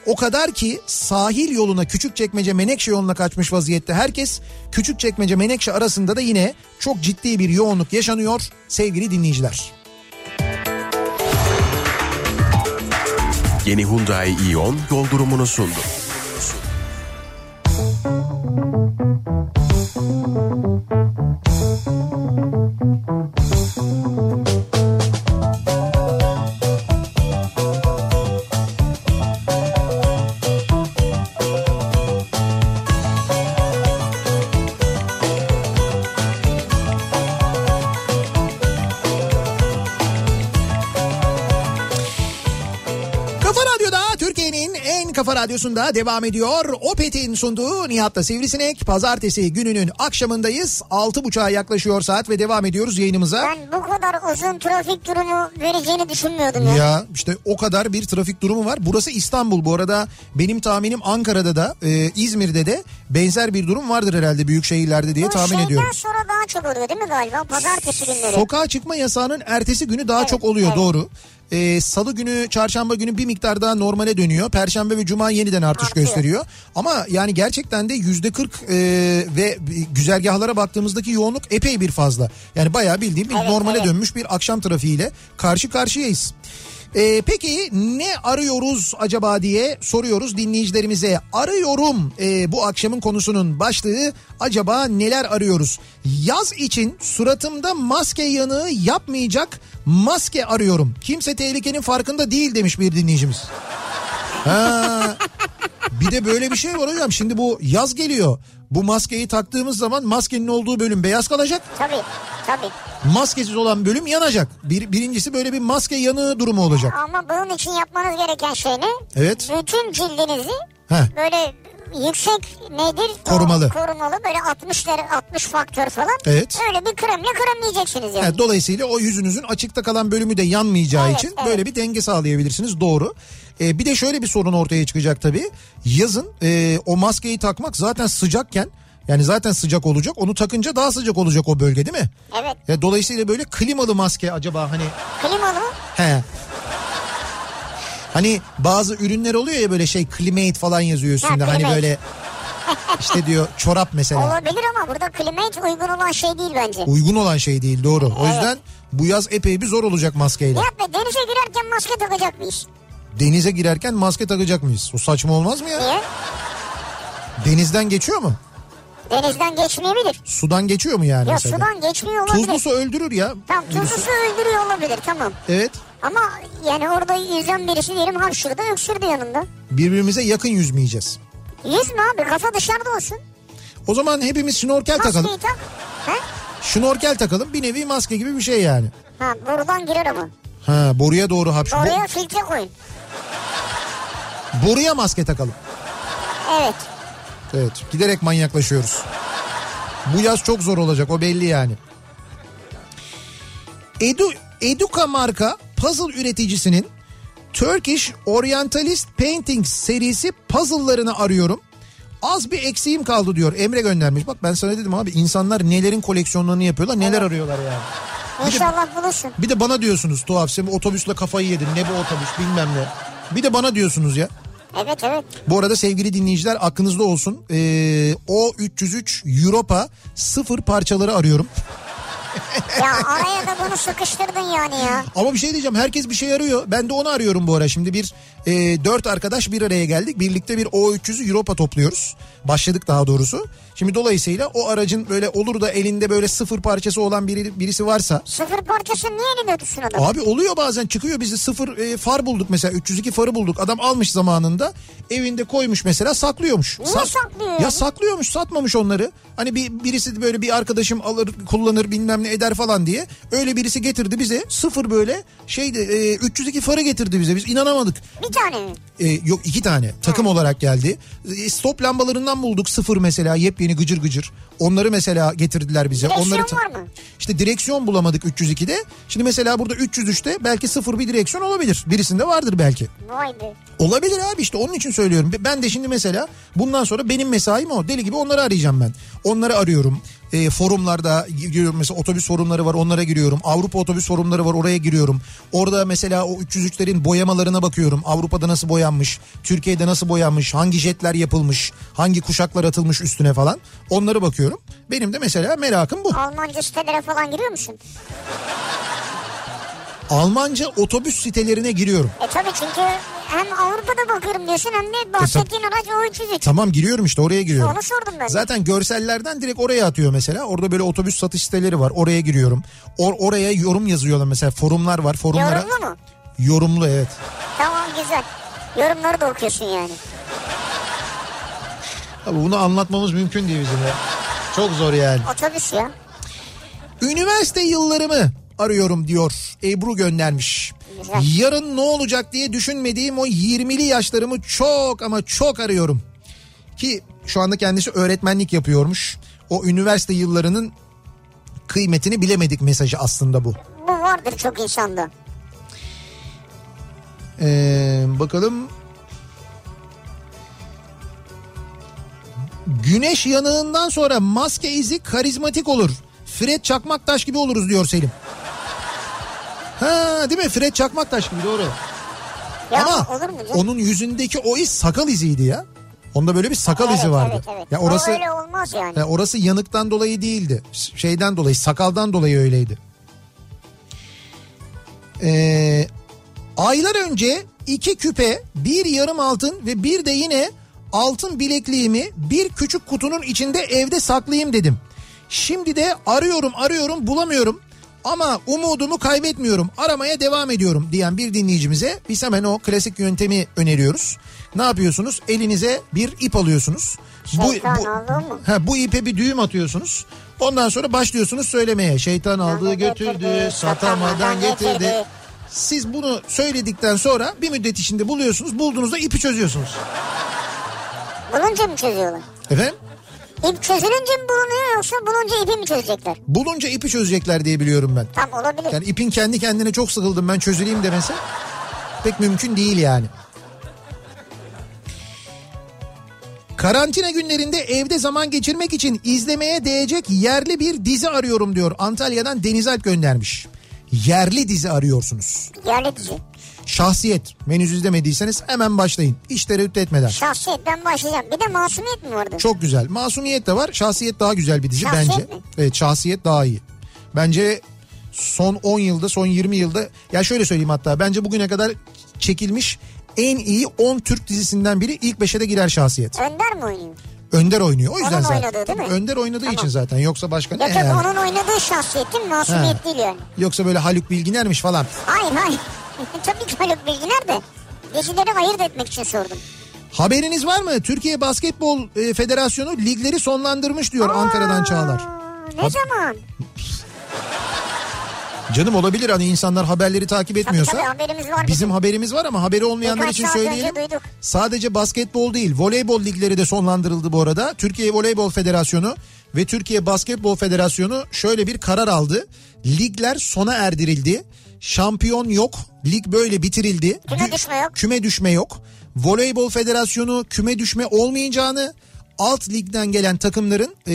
O kadar ki sahil yoluna Küçükçekmece Menekşe yoluna kaçmış vaziyette herkes. Küçükçekmece Menekşe arasında da yine çok ciddi bir yoğunluk yaşanıyor sevgili dinleyiciler. Yeni Hyundai Ion yol durumunu sundu. Kafa radyosunda devam ediyor. Opet'in sunduğu Nihat'ta Sivrisinek. Pazartesi gününün akşamındayız. 6.30'a yaklaşıyor saat ve devam ediyoruz yayınımıza. Ben bu kadar uzun trafik durumu vereceğini düşünmüyordum ya. Ya işte o kadar bir trafik durumu var. Burası İstanbul bu arada. Benim tahminim Ankara'da da e, İzmir'de de benzer bir durum vardır herhalde büyük şehirlerde diye Bu tahmin ediyorum. sonra daha çok oluyor değil mi galiba? Pazartesi günleri. Sokağa çıkma yasağının ertesi günü daha Evet, çok oluyor evet. doğru. Ee, Salı günü, çarşamba günü bir miktar daha normale dönüyor. Perşembe ve cuma yeniden artış Artıyor. gösteriyor. Ama yani gerçekten de yüzde kırk ve güzergahlara baktığımızdaki yoğunluk epey bir fazla. Yani bayağı bildiğim bir Evet, normale evet. dönmüş bir akşam trafiğiyle karşı karşıyayız. Ee, peki ne arıyoruz acaba diye soruyoruz dinleyicilerimize. Arıyorum e, bu akşamın konusunun başlığı acaba neler arıyoruz? Yaz için suratımda maske yanığı yapmayacak maske arıyorum. Kimse tehlikenin farkında değil demiş bir dinleyicimiz. Ha, Bir de böyle bir şey var hocam. Şimdi bu yaz geliyor. Bu maskeyi taktığımız zaman maskenin olduğu bölüm beyaz kalacak. Tabii tabii. Maskesiz olan bölüm yanacak. Bir, birincisi böyle bir maske yanığı durumu olacak. Ama bunun için yapmanız gereken şey ne? Evet. Bütün cildinizi Heh. böyle yüksek nedir? Korumalı. korumalı böyle 60'lar 60 faktör falan. Evet. Öyle bir kremle kremleyeceksiniz yani. Evet, dolayısıyla o yüzünüzün açıkta kalan bölümü de yanmayacağı Evet, için evet. böyle bir denge sağlayabilirsiniz. Doğru. Ee, bir de şöyle bir sorun ortaya çıkacak tabii. Yazın e, o maskeyi takmak zaten sıcakken yani zaten sıcak olacak. Onu takınca daha sıcak olacak o bölge değil mi? Evet. Ya dolayısıyla böyle klimalı maske acaba hani Klimalı he. Hani bazı ürünler oluyor ya böyle şey climate falan yazıyor üstünde. Ha, hani climate. böyle işte diyor çorap mesela. Olabilir ama burada climate uygun olan şey değil bence. Uygun olan şey değil doğru. O yüzden bu yaz epey bir zor olacak maskeyle. Nihat Bey denize girerken maske takacak mıyız? Denize girerken maske takacak mıyız? O saçma olmaz mı ya? Niye? Denizden geçiyor mu? Denizden geçmeyebilir. Sudan geçiyor mu yani Ya mesela? sudan geçmiyor olabilir. Tuzlu su öldürür ya. Tamam tuzlu su öldürüyor olabilir tamam. Evet. Ama yani orada yüzen birisi diyelim hapşırdı öksürdü yanında. Birbirimize yakın yüzmeyeceğiz. Yüzme abi kafa dışarıda olsun. O zaman hepimiz şnorkel takalım. Maskeyi tak. He? Şnorkel takalım. Bir nevi maske gibi bir şey yani. Ha buradan girer ama. Ha boruya doğru hapşır. Oraya filtre koyun. Bo- boruya maske takalım. Evet. Evet giderek manyaklaşıyoruz. Bu yaz çok zor olacak o belli yani. Edu, Eduka marka puzzle üreticisinin Turkish Orientalist Paintings serisi puzzle'larını arıyorum. Az bir eksiğim kaldı diyor Emre göndermiş. Bak ben sana dedim abi insanlar nelerin koleksiyonlarını yapıyorlar neler arıyorlar yani. İnşallah bulursun. Bir de bana diyorsunuz tuhaf sen otobüsle kafayı yedin ne bu otobüs bilmem ne. Bir de bana diyorsunuz ya. Evet evet. Bu arada sevgili dinleyiciler aklınızda olsun. Ee, o 303 Europa sıfır parçaları arıyorum. Ya araya da bunu sıkıştırdın yani ya. Ama bir şey diyeceğim herkes bir şey arıyor. Ben de onu arıyorum bu ara. Şimdi bir e, dört arkadaş bir araya geldik. Birlikte bir O300'ü Europa topluyoruz. Başladık daha doğrusu. Şimdi dolayısıyla o aracın böyle olur da elinde böyle sıfır parçası olan biri, birisi varsa. Sıfır parçası niye elinde tutsun adam? Abi oluyor bazen çıkıyor bizi sıfır e, far bulduk mesela 302 farı bulduk. Adam almış zamanında evinde koymuş mesela saklıyormuş. Niye saklıyor Ya saklıyormuş satmamış onları. Hani bir birisi böyle bir arkadaşım alır kullanır bilmem ne eder falan diye. Öyle birisi getirdi bize sıfır böyle şeydi e, 302 farı getirdi bize biz inanamadık. Bir tane mi? E, yok iki tane takım olarak geldi. E, stop lambalarından bulduk sıfır mesela yepyeni gıcır gıcır. Onları mesela getirdiler bize. Direksiyon Onları ta- var mı? İşte direksiyon bulamadık 302'de. Şimdi mesela burada 303'te belki sıfır bir direksiyon olabilir. Birisinde vardır belki. Vay be. Olabilir abi işte onun için söylüyorum. Ben de şimdi mesela bundan sonra benim mesaim o. Deli gibi onları arayacağım ben. Onları arıyorum. E, forumlarda giriyorum mesela otobüs forumları var onlara giriyorum. Avrupa otobüs forumları var oraya giriyorum. Orada mesela o 303'lerin boyamalarına bakıyorum. Avrupa'da nasıl boyanmış, Türkiye'de nasıl boyanmış, hangi jetler yapılmış, hangi kuşaklar atılmış üstüne falan. Onları bakıyorum. Benim de mesela merakım bu. Almanca sitelere falan giriyor musun? Almanca otobüs sitelerine giriyorum. E tabii çünkü hem Avrupa'da bakıyorum diyorsun hem de bahsettiğin araç o 303. Tamam giriyorum işte oraya giriyorum. Onu sordum ben. Zaten görsellerden direkt oraya atıyor mesela. Orada böyle otobüs satış siteleri var. Oraya giriyorum. Or- oraya yorum yazıyorlar mesela. Forumlar var. Forumlara Yorumlu mu? yorumlu evet. Tamam güzel. Yorumları da okuyorsun yani. Abi bunu anlatmamız mümkün değil bizim ya. Çok zor yani. Otobüs ya. Üniversite yıllarımı arıyorum diyor. Ebru göndermiş. Yarın ne olacak diye düşünmediğim o 20'li yaşlarımı çok ama çok arıyorum. Ki şu anda kendisi öğretmenlik yapıyormuş. O üniversite yıllarının kıymetini bilemedik mesajı aslında bu. Bu vardır çok insanda. Ee, bakalım. Güneş yanığından sonra maske izi karizmatik olur. Fred Çakmaktaş gibi oluruz diyor Selim. Ha değil mi? Fred Çakmaktaş gibi doğru. Ya Ama olur mu canım? onun yüzündeki o iz sakal iziydi ya. Onda böyle bir sakal evet, izi vardı. Evet, evet. Ya orası O öyle olmaz yani. ya orası yanıktan dolayı değildi. Şeyden dolayı, sakaldan dolayı öyleydi. Ee, aylar önce iki küpe, bir yarım altın ve bir de yine altın bilekliğimi bir küçük kutunun içinde evde saklayayım dedim. Şimdi de arıyorum arıyorum bulamıyorum. Ama umudumu kaybetmiyorum. Aramaya devam ediyorum diyen bir dinleyicimize biz hemen o klasik yöntemi öneriyoruz. Ne yapıyorsunuz? Elinize bir ip alıyorsunuz. Şeytan aldı mı? Ha, bu ipe bir düğüm atıyorsunuz. Ondan sonra başlıyorsunuz söylemeye. Şeytan aldı götürdü, satamadan getirdi. Siz bunu söyledikten sonra bir müddet içinde buluyorsunuz. Bulduğunuzda ipi çözüyorsunuz. Bulunca mı çözüyorlar? Efendim? İp çözülünce mi bulunuyor yoksa bulunca ipi mi çözecekler? Bulunca ipi çözecekler diye biliyorum ben. Tam olabilir. Yani ipin kendi kendine çok sıkıldım ben çözüleyim demesi pek mümkün değil yani. Karantina günlerinde evde zaman geçirmek için izlemeye değecek yerli bir dizi arıyorum diyor. Antalya'dan Deniz Alp göndermiş. Yerli dizi arıyorsunuz. Yerli dizi. Şahsiyet. Henüz izlemediyseniz hemen başlayın. Hiç tereddüt etmeden. Şahsiyet ben başlayacağım. Bir de masumiyet mi vardı? Çok güzel. Masumiyet de var. Şahsiyet daha güzel bir dizi Şahsiyet bence. mi? Evet şahsiyet daha iyi. Bence son 10 yılda son 20 yılda ya şöyle söyleyeyim hatta bence bugüne kadar çekilmiş en iyi 10 Türk dizisinden biri ilk 5'e de girer şahsiyet. Önder mi oynuyor? Önder oynuyor. O yüzden Onun zaten. oynadığı değil mi? Önder oynadığı Tamam. için zaten. Yoksa başka ne Yok yani? onun oynadığı şahsiyet değil mi? Masumiyet He. değil yani. Yoksa böyle Haluk Bilginer'miş falan. Hayır hayır. Tabii ki Haluk Bilginer de. Dizileri ayırt etmek için sordum. Haberiniz var mı? Türkiye Basketbol e, Federasyonu ligleri sonlandırmış diyor Ankara'dan Çağlar. Aa, Ne zaman? Canım olabilir hani insanlar haberleri takip etmiyorsa. tabii haberimiz var Bizim haberimiz var ama haberi olmayanlar Birkaç için söyleyelim. Sadece basketbol değil voleybol ligleri de sonlandırıldı bu arada. Türkiye Voleybol Federasyonu ve Türkiye Basketbol Federasyonu şöyle bir karar aldı. Ligler sona erdirildi. Şampiyon yok. Lig böyle bitirildi. Küme Dü- düşme yok. Küme düşme yok. Voleybol Federasyonu küme düşme olmayacağını alt ligden gelen takımların e,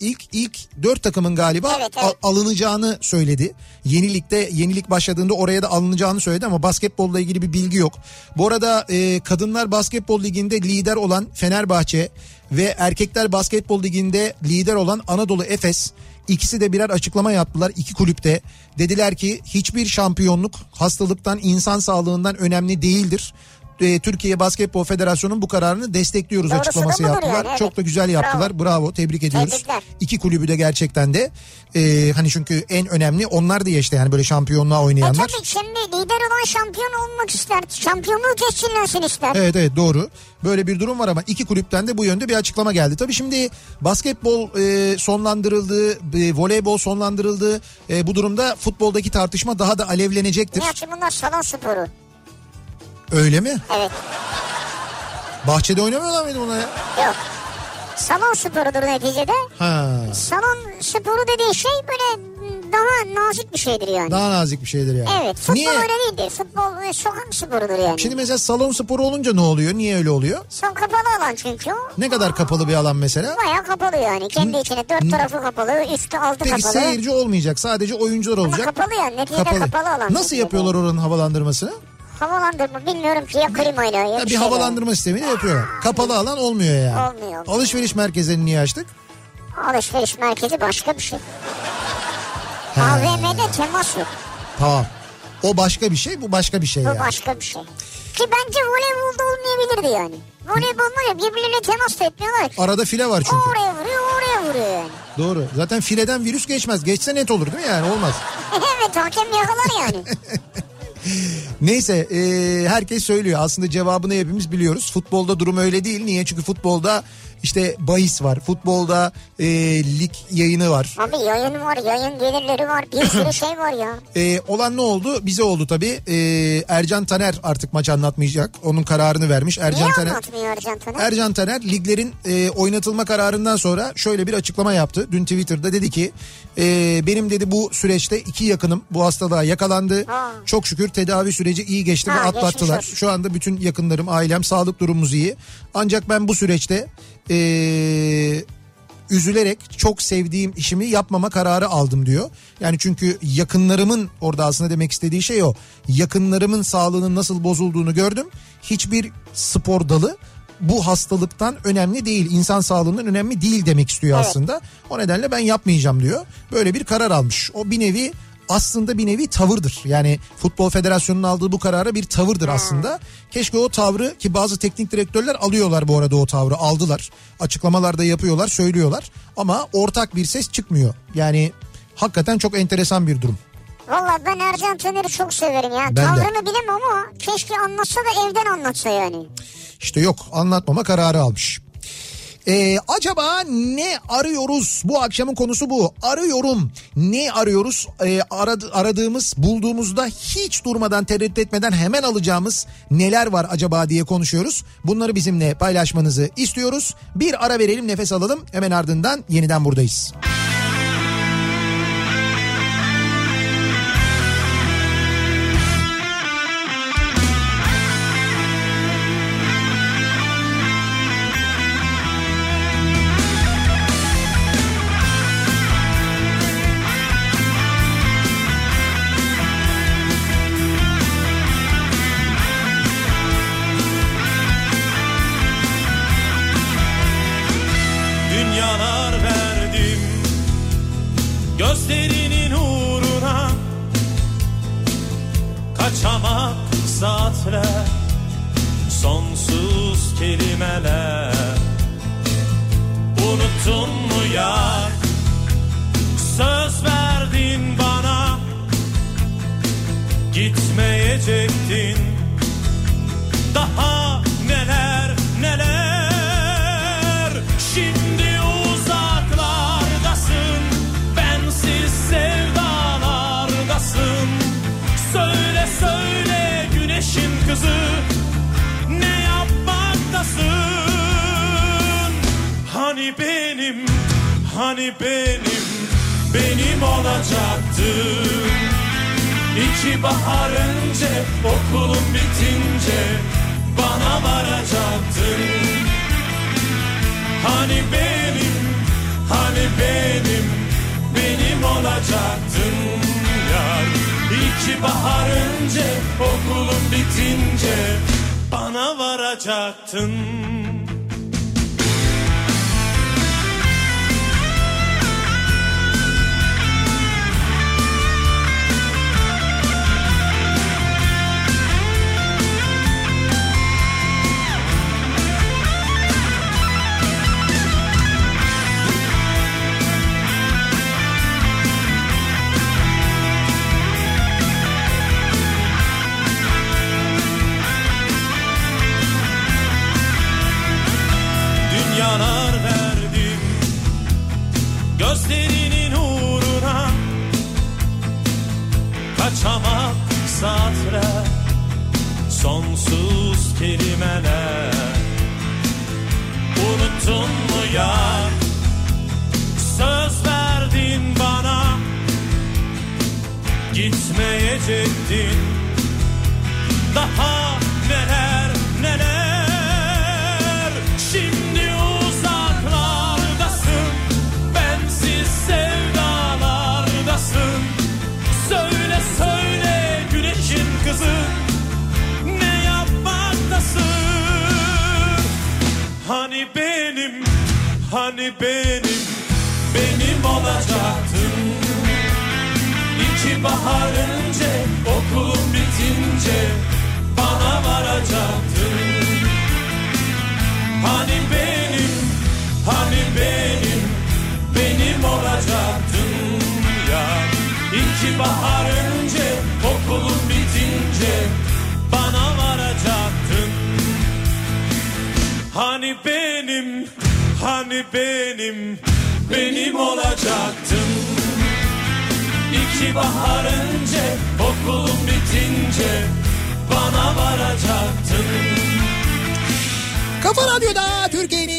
ilk ilk dört takımın galiba Evet, evet. al- alınacağını söyledi. Yenilikte yenilik başladığında oraya da alınacağını söyledi ama basketbolla ilgili bir bilgi yok. Bu arada e, kadınlar basketbol liginde lider olan Fenerbahçe ve erkekler basketbol liginde lider olan Anadolu Efes ikisi de birer açıklama yaptılar iki kulüpte. Dediler ki hiçbir şampiyonluk hastalıktan insan sağlığından önemli değildir. E, Türkiye Basketbol Federasyonu'nun bu kararını destekliyoruz Doğrusu açıklaması yaptılar. yani, evet. Çok da güzel yaptılar. Bravo, tebrik ediyoruz. Tebrikler. İki kulübü de gerçekten de e, hani çünkü en önemli onlar diye işte yani böyle şampiyonluğa E oynayanlar. tabii şimdi lider olan şampiyon olmak ister. Şampiyonluğu tescillensin ister. Evet evet doğru. Böyle bir durum var ama iki kulüpten de bu yönde bir açıklama geldi. Tabii şimdi basketbol e, sonlandırıldı, e, voleybol sonlandırıldı. E, bu durumda futboldaki tartışma daha da alevlenecektir. Niye bunlar salon sporu? Öyle mi? Evet. Bahçede oynamıyorlar mıydı buna ya? Yok. Salon sporudur neticede. Ha. Salon sporu dediği şey böyle daha nazik bir şeydir yani. Daha nazik bir şeydir yani. Evet. Futbol Niye? öyle değildir. Futbol sokak sporudur yani. Şimdi mesela salon sporu olunca ne oluyor? Niye öyle oluyor? Son kapalı alan çünkü. Ne kadar kapalı bir alan mesela? Baya kapalı yani. Kendi içine dört tarafı kapalı, üstü altı Peki kapalı. seyirci olmayacak. Sadece oyuncular Ama olacak. kapalı yani. Neticede kapalı, alan. Nasıl yapıyorlar oranın havalandırmasını? Havalandırma bilmiyorum ki ya klimayla ya, Ya bir bir havalandırma sistemi de yapıyorlar. Kapalı alan olmuyor yani. Olmuyor. Alışveriş merkezlerini niye açtık? Alışveriş merkezi başka bir şey. He. AVM'de temas yok. Tamam. O başka bir şey, bu başka bir şey Bu yani. başka bir şey. Ki bence voleybolda olmayabilirdi yani. Voleybolda ya birbirleriyle temas etmiyorlar. Arada file var O çünkü. oraya vuruyor, oraya vuruyor yani. Doğru. Zaten fileden virüs geçmez. Geçse net olur değil mi yani? Olmaz. evet hakem yakalar yani. Neyse e, herkes söylüyor. Aslında cevabını hepimiz biliyoruz. Futbolda durum öyle değil. Niye? Çünkü futbolda işte bahis var. Futbolda e, lig yayını var. Abi yayın var, yayın gelirleri var, bir sürü şey var ya. E, olan ne oldu? Bize oldu tabii. E, Ercan Taner artık maç anlatmayacak. Onun kararını vermiş. Ercan Niye Taner. anlatmıyor Ercan Taner? Ercan Taner liglerin e, oynatılma kararından sonra şöyle bir açıklama yaptı. Dün Twitter'da dedi ki e, benim dedi bu süreçte iki yakınım bu hastalığa yakalandı. Ha. Çok şükür tedavi süreci iyi geçti Ha, ve atlattılar. Şu anda bütün yakınlarım, ailem, sağlık durumumuz iyi. Ancak ben bu süreçte e, üzülerek çok sevdiğim işimi yapmama kararı aldım diyor. Yani çünkü yakınlarımın orada aslında demek istediği şey o. Yakınlarımın sağlığının nasıl bozulduğunu gördüm. Hiçbir spor dalı bu hastalıktan önemli değil. İnsan sağlığından önemli değil demek istiyor Evet. aslında. O nedenle ben yapmayacağım diyor. Böyle bir karar almış. O bir nevi aslında bir nevi tavırdır. Yani Futbol Federasyonu'nun aldığı bu karara bir tavırdır aslında. Keşke o tavrı ki bazı teknik direktörler alıyorlar bu arada o tavrı aldılar. Açıklamalarda yapıyorlar söylüyorlar ama ortak bir ses çıkmıyor. Yani hakikaten çok enteresan bir durum. Valla ben Ercan Taner'i çok severim ya. Ben de. Tavrını bilemem ama keşke anlatsa da evden anlatsa yani. İşte yok anlatmama kararı almış. Ee, acaba ne arıyoruz? Bu akşamın konusu bu. Arıyorum. Ne arıyoruz? Ee, aradı- aradığımız, bulduğumuzda hiç durmadan tereddüt etmeden hemen alacağımız neler var acaba diye konuşuyoruz. Bunları bizimle paylaşmanızı istiyoruz. Bir ara verelim, nefes alalım. Hemen ardından yeniden buradayız. dünyalar bahar önce okulun bitince bana varacaktın. Hani benim, hani benim, benim olacaktın. İki bahar önce okulun bitince bana varacaktın. Kafa Radyo'da Türkiye'nin en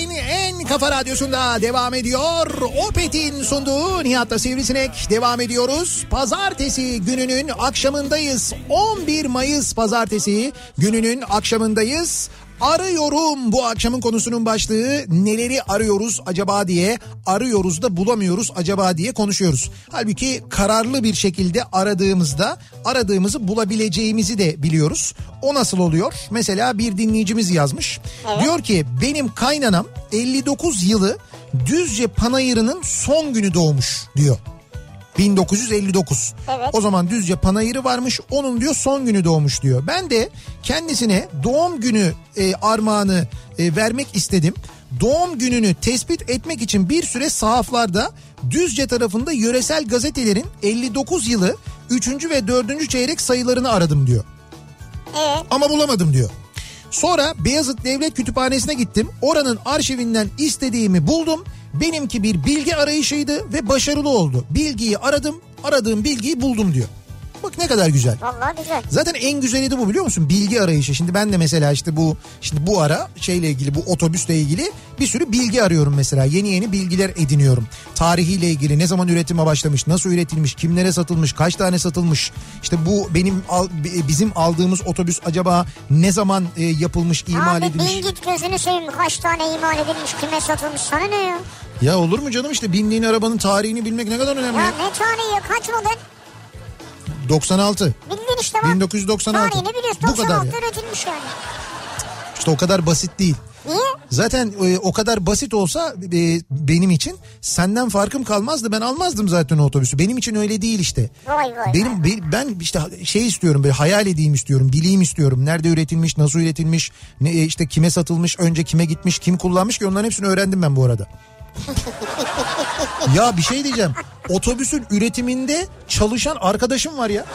kafa radyosunda devam ediyor. Opet'in sunduğu Nihat'ta Sivrisinek devam ediyoruz. Pazartesi gününün akşamındayız. 11 Mayıs pazartesi gününün akşamındayız. Arıyorum bu akşamın konusunun başlığı neleri arıyoruz acaba diye arıyoruz da bulamıyoruz acaba diye konuşuyoruz. Halbuki kararlı bir şekilde aradığımızda aradığımızı bulabileceğimizi de biliyoruz. O nasıl oluyor? Mesela bir dinleyicimiz yazmış. Diyor ki benim kaynanam 59 yılı Düzce Panayırı'nın son günü doğmuş diyor. 1959. Evet. O zaman Düzce Panayırı varmış. Onun diyor son günü doğmuş diyor. Ben de kendisine doğum günü e, armağanı e, vermek istedim. Doğum gününü tespit etmek için bir süre sahaflarda Düzce tarafında yöresel gazetelerin 59 yılı üçüncü ve dördüncü çeyrek sayılarını aradım diyor. Ee, Ama bulamadım diyor. Sonra Beyazıt Devlet Kütüphanesi'ne gittim. Oranın arşivinden istediğimi buldum. Benimki bir bilgi arayışıydı ve başarılı oldu. Bilgiyi aradım, aradığım bilgiyi buldum diyor. Bak ne kadar güzel. vallahi güzel. Zaten en güzeli de bu biliyor musun? Bilgi arayışı. Şimdi ben de mesela işte bu şimdi bu ara şeyle ilgili bu otobüsle ilgili bir sürü bilgi arıyorum mesela. Yeni yeni bilgiler ediniyorum. Tarihiyle ilgili ne zaman üretime başlamış, nasıl üretilmiş, kimlere satılmış, kaç tane satılmış. İşte bu benim bizim aldığımız otobüs acaba ne zaman e, yapılmış, imal Abi edilmiş? bin git gözünü seveyim kaç tane imal edilmiş kime satılmış sana ne ya? Ya olur mu canım işte bindiğin arabanın tarihini bilmek ne kadar önemli. Ya ne tarihi kaç model? 96. Bildin işte bak. 1996. Tarihini biliyorsun Bu kadar 96'da ya. üretilmiş yani. İşte o kadar basit değil. Niye? Zaten e, o kadar basit olsa e, benim için senden farkım kalmazdı. Ben almazdım zaten o otobüsü. Benim için öyle değil işte. Vay vay. Benim be- ben işte şey istiyorum böyle hayal edeyim istiyorum, bileyim istiyorum. Nerede üretilmiş, nasıl üretilmiş, ne e, işte kime satılmış, önce kime gitmiş, kim kullanmış ki onların hepsini öğrendim ben bu arada. ya bir şey diyeceğim. Otobüsün üretiminde çalışan arkadaşım var ya.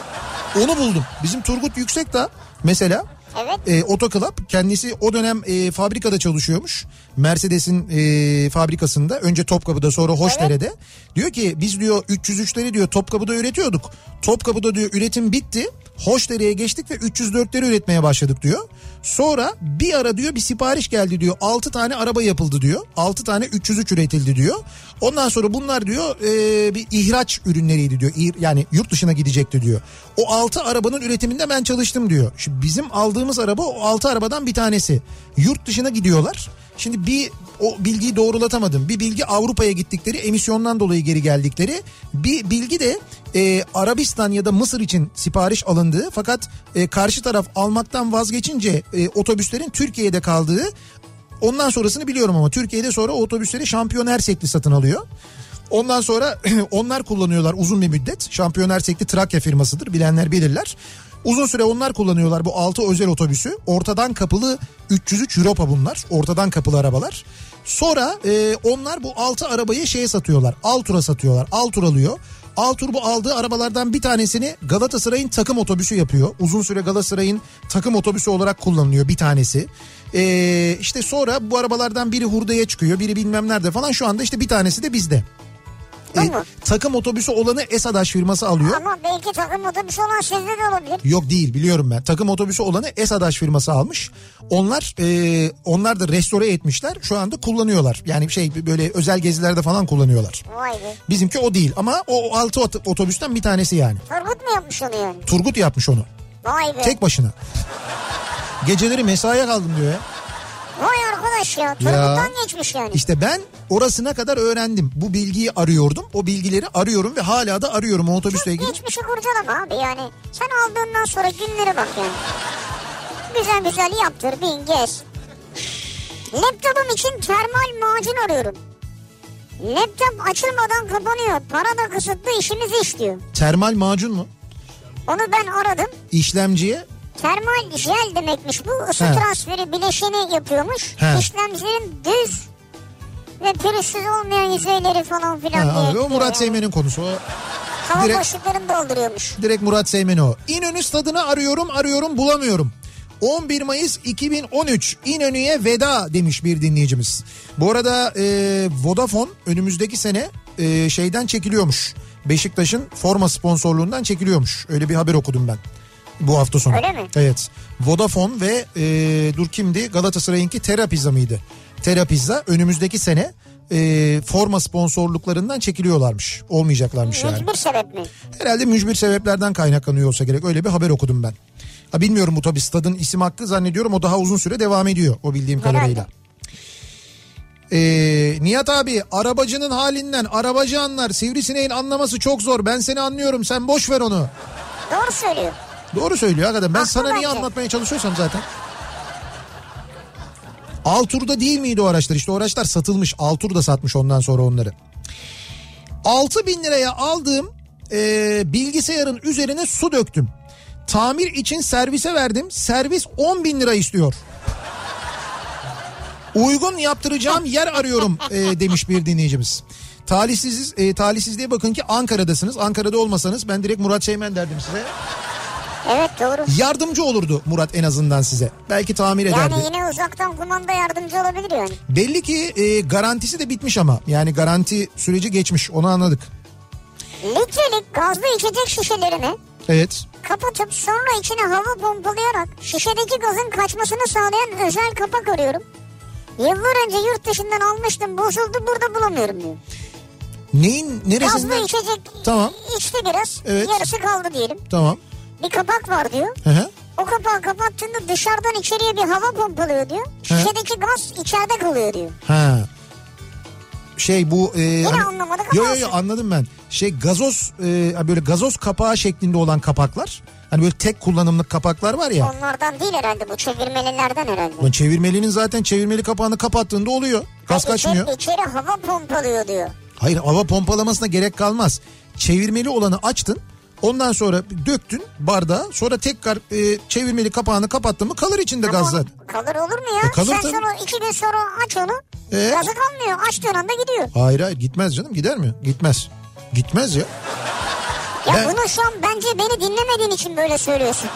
Onu buldum. Bizim Turgut Yüksekdağ mesela Evet. e, Otoklub kendisi o dönem e, fabrikada çalışıyormuş. Mercedes'in e, fabrikasında önce Topkapı'da sonra Hoşdere'de. Diyor ki biz diyor 303'leri diyor Topkapı'da üretiyorduk. Topkapı'da diyor üretim bitti. Hoşdere'ye geçtik ve 304'leri üretmeye başladık diyor. Sonra bir ara diyor bir sipariş geldi diyor. 6 tane araba yapıldı diyor. 6 tane 303 üretildi diyor. Ondan sonra bunlar diyor e, bir ihraç ürünleriydi diyor. Yani yurt dışına gidecekti diyor. O 6 arabanın üretiminde ben çalıştım diyor. Şimdi bizim aldığımız araba o 6 arabadan bir tanesi. Yurt dışına gidiyorlar. Şimdi bir o bilgiyi doğrulatamadım. Bir bilgi Avrupa'ya gittikleri emisyondan dolayı geri geldikleri. Bir bilgi de e, Arabistan ya da Mısır için sipariş alındığı fakat e, karşı taraf almaktan vazgeçince e, otobüslerin Türkiye'de kaldığı Ondan sonrasını biliyorum ama Türkiye'de sonra otobüsleri Şampiyon Ersekli satın alıyor. Ondan sonra onlar kullanıyorlar uzun bir müddet. Şampiyon Ersekli Trakya firmasıdır bilenler bilirler. Uzun süre onlar kullanıyorlar bu 6 özel otobüsü. Ortadan kapılı 303 Europa bunlar. Ortadan kapılı arabalar. Sonra e, onlar bu 6 arabayı şeye satıyorlar. Altur'a satıyorlar. Altur alıyor. Altur bu aldığı arabalardan bir tanesini Galatasaray'ın takım otobüsü yapıyor. Uzun süre Galatasaray'ın takım otobüsü olarak kullanılıyor bir tanesi. Ee, işte sonra bu arabalardan biri hurdaya çıkıyor, biri bilmem nerede falan. Şu anda işte bir tanesi de bizde. Tamam. takım otobüsü olanı Esadaş firması alıyor. Ama belki takım otobüsü olan sizde de olabilir. Yok değil biliyorum ben. Takım otobüsü olanı Esadaş firması almış. Onlar e, onlar da restore etmişler. Şu anda kullanıyorlar. Yani şey böyle özel gezilerde falan kullanıyorlar. Vay be. Bizimki o değil ama o 6 otobüsten bir tanesi yani. Turgut mu yapmış onu yani? Turgut yapmış onu. Vay be. Tek başına. Geceleri mesaiye kaldım diyor ya. Vay arkadaş ya. Turgut'tan geçmiş yani. İşte ben orasına kadar öğrendim. Bu bilgiyi arıyordum. O bilgileri arıyorum ve hala da arıyorum o otobüsle ilgili. Geçmişi kurcalama abi yani. Sen aldığından sonra günlere bak yani. Güzel güzel yaptır bin gez. Laptopum için termal macun arıyorum. Laptop açılmadan kapanıyor. Para da kısıtlı işimizi işliyor. Termal macun mu? Onu ben aradım. İşlemciye Termal jel demekmiş bu. Isı He. transferi bileşeni yapıyormuş. He. İşlemcilerin düz ve pürüzsüz olmayan yüzeyleri falan filan ha, diye. o Murat. Seymen'in konusu. O Hava direkt- boşluklarını dolduruyormuş. direkt Murat Seymen o. İnönü stadını arıyorum arıyorum bulamıyorum. 11 Mayıs 2013 İnönü'ye veda demiş bir dinleyicimiz. Bu arada e, Vodafone önümüzdeki sene e, şeyden çekiliyormuş. Beşiktaş'ın forma sponsorluğundan çekiliyormuş. Öyle bir haber okudum ben bu hafta sonu. Öyle mi? Evet. Vodafone ve e, dur kimdi Galatasaray'ınki Terra Pizza mıydı? Terra Pizza önümüzdeki sene e, forma sponsorluklarından çekiliyorlarmış. Olmayacaklarmış yani. Mücbir sebep mi? Herhalde mücbir sebeplerden kaynaklanıyor olsa gerek. Öyle bir haber okudum ben. Ha bilmiyorum bu tabii stadın isim hakkı zannediyorum o daha uzun süre devam ediyor o bildiğim kadarıyla. Ee, Nihat abi arabacının halinden arabacı anlar sivrisineğin anlaması çok zor ben seni anlıyorum sen boş ver onu. Doğru söylüyor. Doğru söylüyor hakikaten ben Haklı sana niye bence. anlatmaya çalışıyorsam zaten. Altur'da değil miydi o araçlar işte o araçlar satılmış Altur da satmış ondan sonra onları. 6 bin liraya aldığım e, bilgisayarın üzerine su döktüm. Tamir için servise verdim. Servis 10 bin lira istiyor. Uygun yaptıracağım yer arıyorum e, demiş bir dinleyicimiz. Talihsiz, e, talihsizliğe bakın ki Ankara'dasınız. Ankara'da olmasanız ben direkt Murat Seymen derdim size. Evet doğru. Yardımcı olurdu Murat en azından size. Belki tamir ederdi. Yani yine uzaktan kumanda yardımcı olabilir yani. Belli ki e, garantisi de bitmiş ama. Yani garanti süreci geçmiş onu anladık. Litrelik gazlı içecek şişelerini Evet. kapatıp sonra içine hava pompalayarak şişedeki gazın kaçmasını sağlayan özel kapak arıyorum. Yıllar önce yurt dışından almıştım bozuldu burada bulamıyorum diyor. Neyin neresinden? Gazlı içecek Tamam. içti biraz Evet. yarısı kaldı diyelim. Tamam. Bir kapak var diyor. Hı hı. O kapağı kapattığında dışarıdan içeriye bir hava pompalıyor diyor. Şişedeki gaz içeride kalıyor diyor. Ha. Şey bu... E, hani- anlamadık ama Yo yo yo anladım ben. Şey gazoz e, böyle gazoz kapağı şeklinde olan kapaklar. Hani böyle tek kullanımlık kapaklar var ya. Onlardan değil herhalde bu çevirmelilerden herhalde. Lan çevirmelinin zaten çevirmeli kapağını kapattığında oluyor. Gaz Hayır, kaçmıyor. içeri, içeri hava pompalıyor diyor. Hayır hava pompalamasına gerek kalmaz. Çevirmeli olanı açtın. Ondan sonra döktün bardağa. Sonra tekrar e, çevirmeli kapağını kapattın mı kalır içinde Ama gazlar. Kalır olur mu ya? E, kalır Sen tabii. sonra iki gün sonra aç onu. E? Gazı kalmıyor. Açtığın anda gidiyor. Hayır hayır gitmez canım gider mi? Gitmez. Gitmez ya. Ya Ben- bunu şu an bence beni dinlemediğin için böyle söylüyorsun.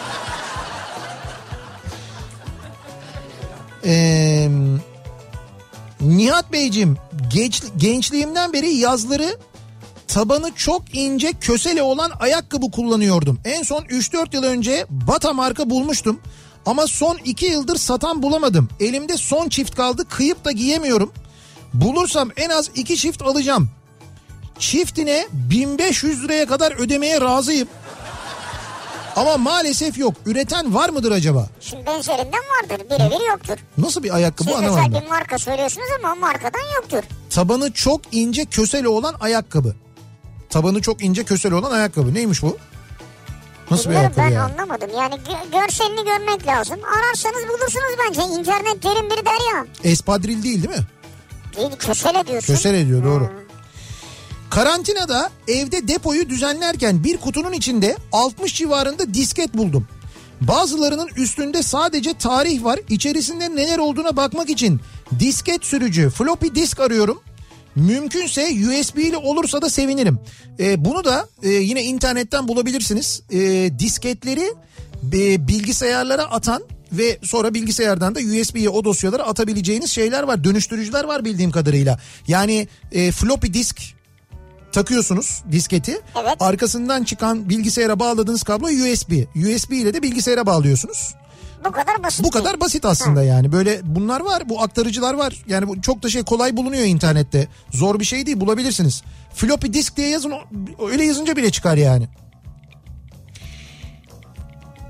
Ee, Nihat Beyciğim genç, gençliğimden beri yazları tabanı çok ince kösele olan ayakkabı kullanıyordum. En son 3-4 yıl önce Bata marka bulmuştum. Ama son 2 yıldır satan bulamadım. Elimde son çift kaldı kıyıp da giyemiyorum. Bulursam en az 2 çift alacağım. Çiftine 1500 liraya kadar ödemeye razıyım. Ama maalesef yok. Üreten var mıdır acaba? Şimdi benzerinden vardır. Birebir yoktur. Nasıl bir ayakkabı Siz anlamadım. ben. bir marka söylüyorsunuz ama o markadan yoktur. Tabanı çok ince kösele olan ayakkabı. Tabanı çok ince kösele olan ayakkabı. Neymiş bu? Nasıl bir Bilmiyorum ayakkabı ben ya? anlamadım. Yani gö- görselini görmek lazım. Ararsanız bulursunuz bence. İnternet derin bir derya. Espadril değil değil mi? Değil kösele diyorsun. Kösele diyor doğru. Karantinada evde depoyu düzenlerken bir kutunun içinde 60 civarında disket buldum. Bazılarının üstünde sadece tarih var. İçerisinde neler olduğuna bakmak için disket sürücü floppy disk arıyorum. Mümkünse USB'li olursa da sevinirim. Ee, bunu da e, yine internetten bulabilirsiniz. Ee, disketleri e, bilgisayarlara atan ve sonra bilgisayardan da USB'ye o dosyaları atabileceğiniz şeyler var. Dönüştürücüler var bildiğim kadarıyla. Yani e, floppy disk takıyorsunuz disketi. Evet. Arkasından çıkan bilgisayara bağladığınız kablo USB. USB ile de bilgisayara bağlıyorsunuz. Bu kadar basit. Bu kadar basit aslında yani. Böyle bunlar var, bu aktarıcılar var. Yani bu çok da şey kolay bulunuyor internette. Zor bir şey değil, bulabilirsiniz. Floppy disk diye yazın, öyle yazınca bile çıkar yani.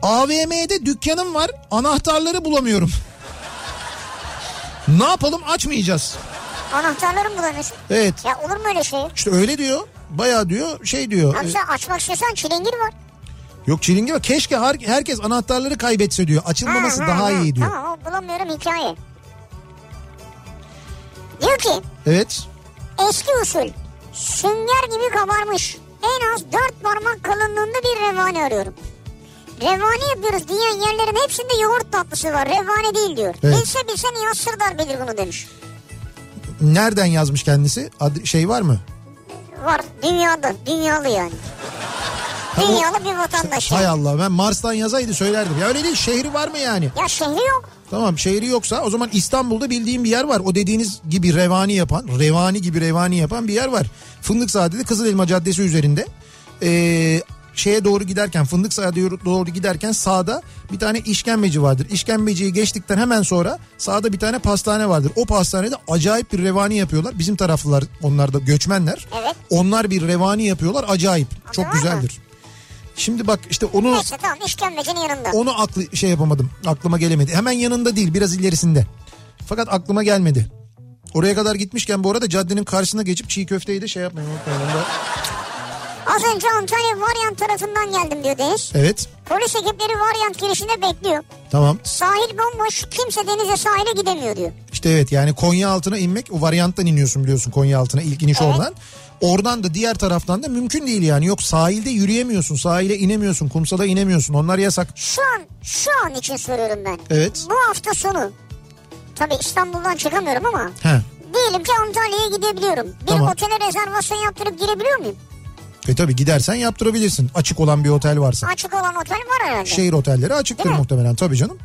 AVM'de dükkanım var, anahtarları bulamıyorum. ne yapalım açmayacağız. Anahtarları mı bulamıyorsun? Evet. Ya olur mu öyle şey? İşte öyle diyor. Bayağı diyor şey diyor. Abi sen açmak istiyorsan çilingir var. Yok çilingir var. Keşke her- herkes anahtarları kaybetse diyor. Açılmaması Ha, ha, daha ha. iyi diyor. Tamam o bulamıyorum hikaye. Diyor ki Evet. eski usul sünger gibi kabarmış en az dört parmak kalınlığında bir revani arıyorum. Revani yapıyoruz diyen yerlerin hepsinde yoğurt tatlısı var. Revani değil diyor. Evet. Bilse bilsen yassırdar bilir bunu demiş. Nereden yazmış kendisi? Adı, şey var mı? Var dünyada dünyalı yani. Dünyalı bir vatandaş. Hay. Allah ben Mars'tan yazaydı söylerdim. Ya öyle değil şehri var mı yani? Ya şehri yok. Tamam şehri yoksa o zaman İstanbul'da bildiğim bir yer var. O dediğiniz gibi revani yapan, revani gibi revani yapan bir yer var. Fındıkzade'de Kızılelma Caddesi üzerinde. Ee, şeye doğru giderken Fındıkzade'ye doğru giderken sağda bir tane işkembeci vardır. İşkembeciyi geçtikten hemen sonra sağda bir tane pastane vardır. O pastanede acayip bir revani yapıyorlar. Bizim taraflılar onlar da göçmenler. Evet. Onlar bir revani yapıyorlar acayip. Çok var mı? Şimdi bak işte onu Neyse tamam işkembecinin yanında. onu aklı şey yapamadım. Aklıma gelemedi. Hemen yanında değil biraz ilerisinde. Fakat aklıma gelmedi. Oraya kadar gitmişken bu arada caddenin karşısına geçip çiğ köfteyi de şey yapmayın. Az önce Antalya Varyant tarafından geldim diyor Deniz. Evet Polis ekipleri Varyant girişinde bekliyor. tamam. Sahil bomboş kimse denize sahile gidemiyor diyor. İşte evet yani Konya altına inmek o varyanttan iniyorsun biliyorsun Konya altına ilk iniş Evet. oradan. Oradan da diğer taraftan da mümkün değil yani. Yok sahilde yürüyemiyorsun, sahile inemiyorsun, kumsala inemiyorsun. Onlar yasak. Şu an şu an için soruyorum ben. Evet. Bu hafta sonu tabii İstanbul'dan çıkamıyorum ama He. Diyelim ki Antalya'ya gidebiliyorum. Bir Tamam. otele rezervasyon yaptırıp girebiliyor muyum? E tabi gidersen yaptırabilirsin. Açık olan bir otel varsa. Açık olan otel var herhalde. Şehir otelleri açıktır Değil mi? muhtemelen tabii canım.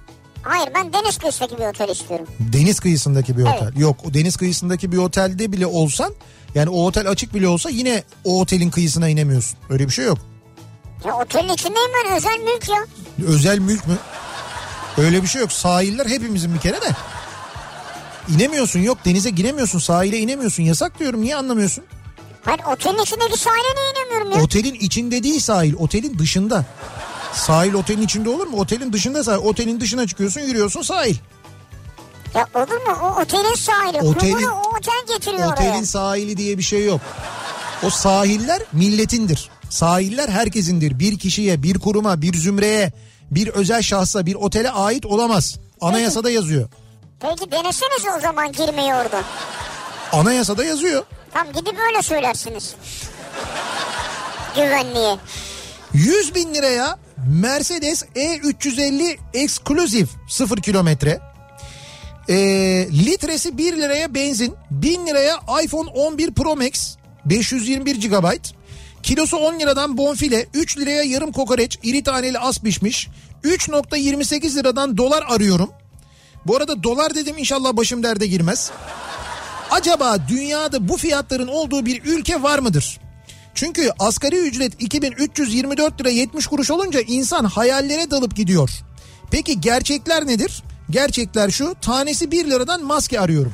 Hayır ben deniz kıyısındaki bir otel istiyorum. Deniz kıyısındaki bir Evet. otel. Yok deniz kıyısındaki bir otelde bile olsan yani o otel açık bile olsa yine o otelin kıyısına inemiyorsun. Öyle bir şey yok. Ya otelin içindeyim ben özel mülk ya. Özel mülk mü? Öyle bir şey yok. Sahiller hepimizin bir kere de. İnemiyorsun yok denize giremiyorsun sahile inemiyorsun yasak diyorum niye anlamıyorsun? Hayır otelin içindeki sahile niye inemiyorum ya? Otelin içinde değil sahil otelin dışında. Sahil otelin içinde olur mu? Otelin dışında sahil. Otelin dışına çıkıyorsun yürüyorsun sahil. Ya olur mu? O otelin sahili. Otelin- Kumunu o otel getiriyor Otelin oraya. sahili diye bir şey yok. O sahiller milletindir. Sahiller herkesindir. Bir kişiye, bir kuruma, bir zümreye, bir özel şahsa, bir otele ait olamaz. Anayasada yazıyor. Peki deneseniz o zaman girmeyi orada. Anayasada yazıyor. Tam gidip öyle söylersiniz. Güvenliğe. 100 bin liraya Mercedes E350 Exclusive 0 kilometre. Ee, litresi 1 liraya benzin, 1000 liraya iPhone 11 Pro Max 521 GB. Kilosu 10 liradan bonfile, 3 liraya yarım kokoreç, iri taneli az pişmiş. 3.28 liradan dolar arıyorum. Bu arada dolar dedim inşallah başım derde girmez. Acaba dünyada bu fiyatların olduğu bir ülke var mıdır? Çünkü asgari ücret 2324 lira 70 kuruş olunca insan hayallere dalıp gidiyor. Peki gerçekler nedir? Gerçekler şu tanesi 1 liradan maske arıyorum.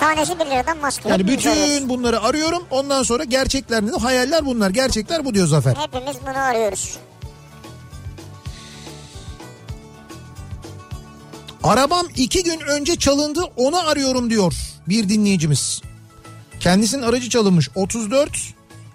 Tanesi 1 liradan maske. Yani Hepimiz arıyoruz. bütün bunları arıyorum ondan sonra gerçekler nedir? Hayaller bunlar gerçekler bu diyor Zafer. Hepimiz bunu arıyoruz. Arabam iki gün önce çalındı onu arıyorum diyor bir dinleyicimiz. Kendisinin aracı çalınmış 34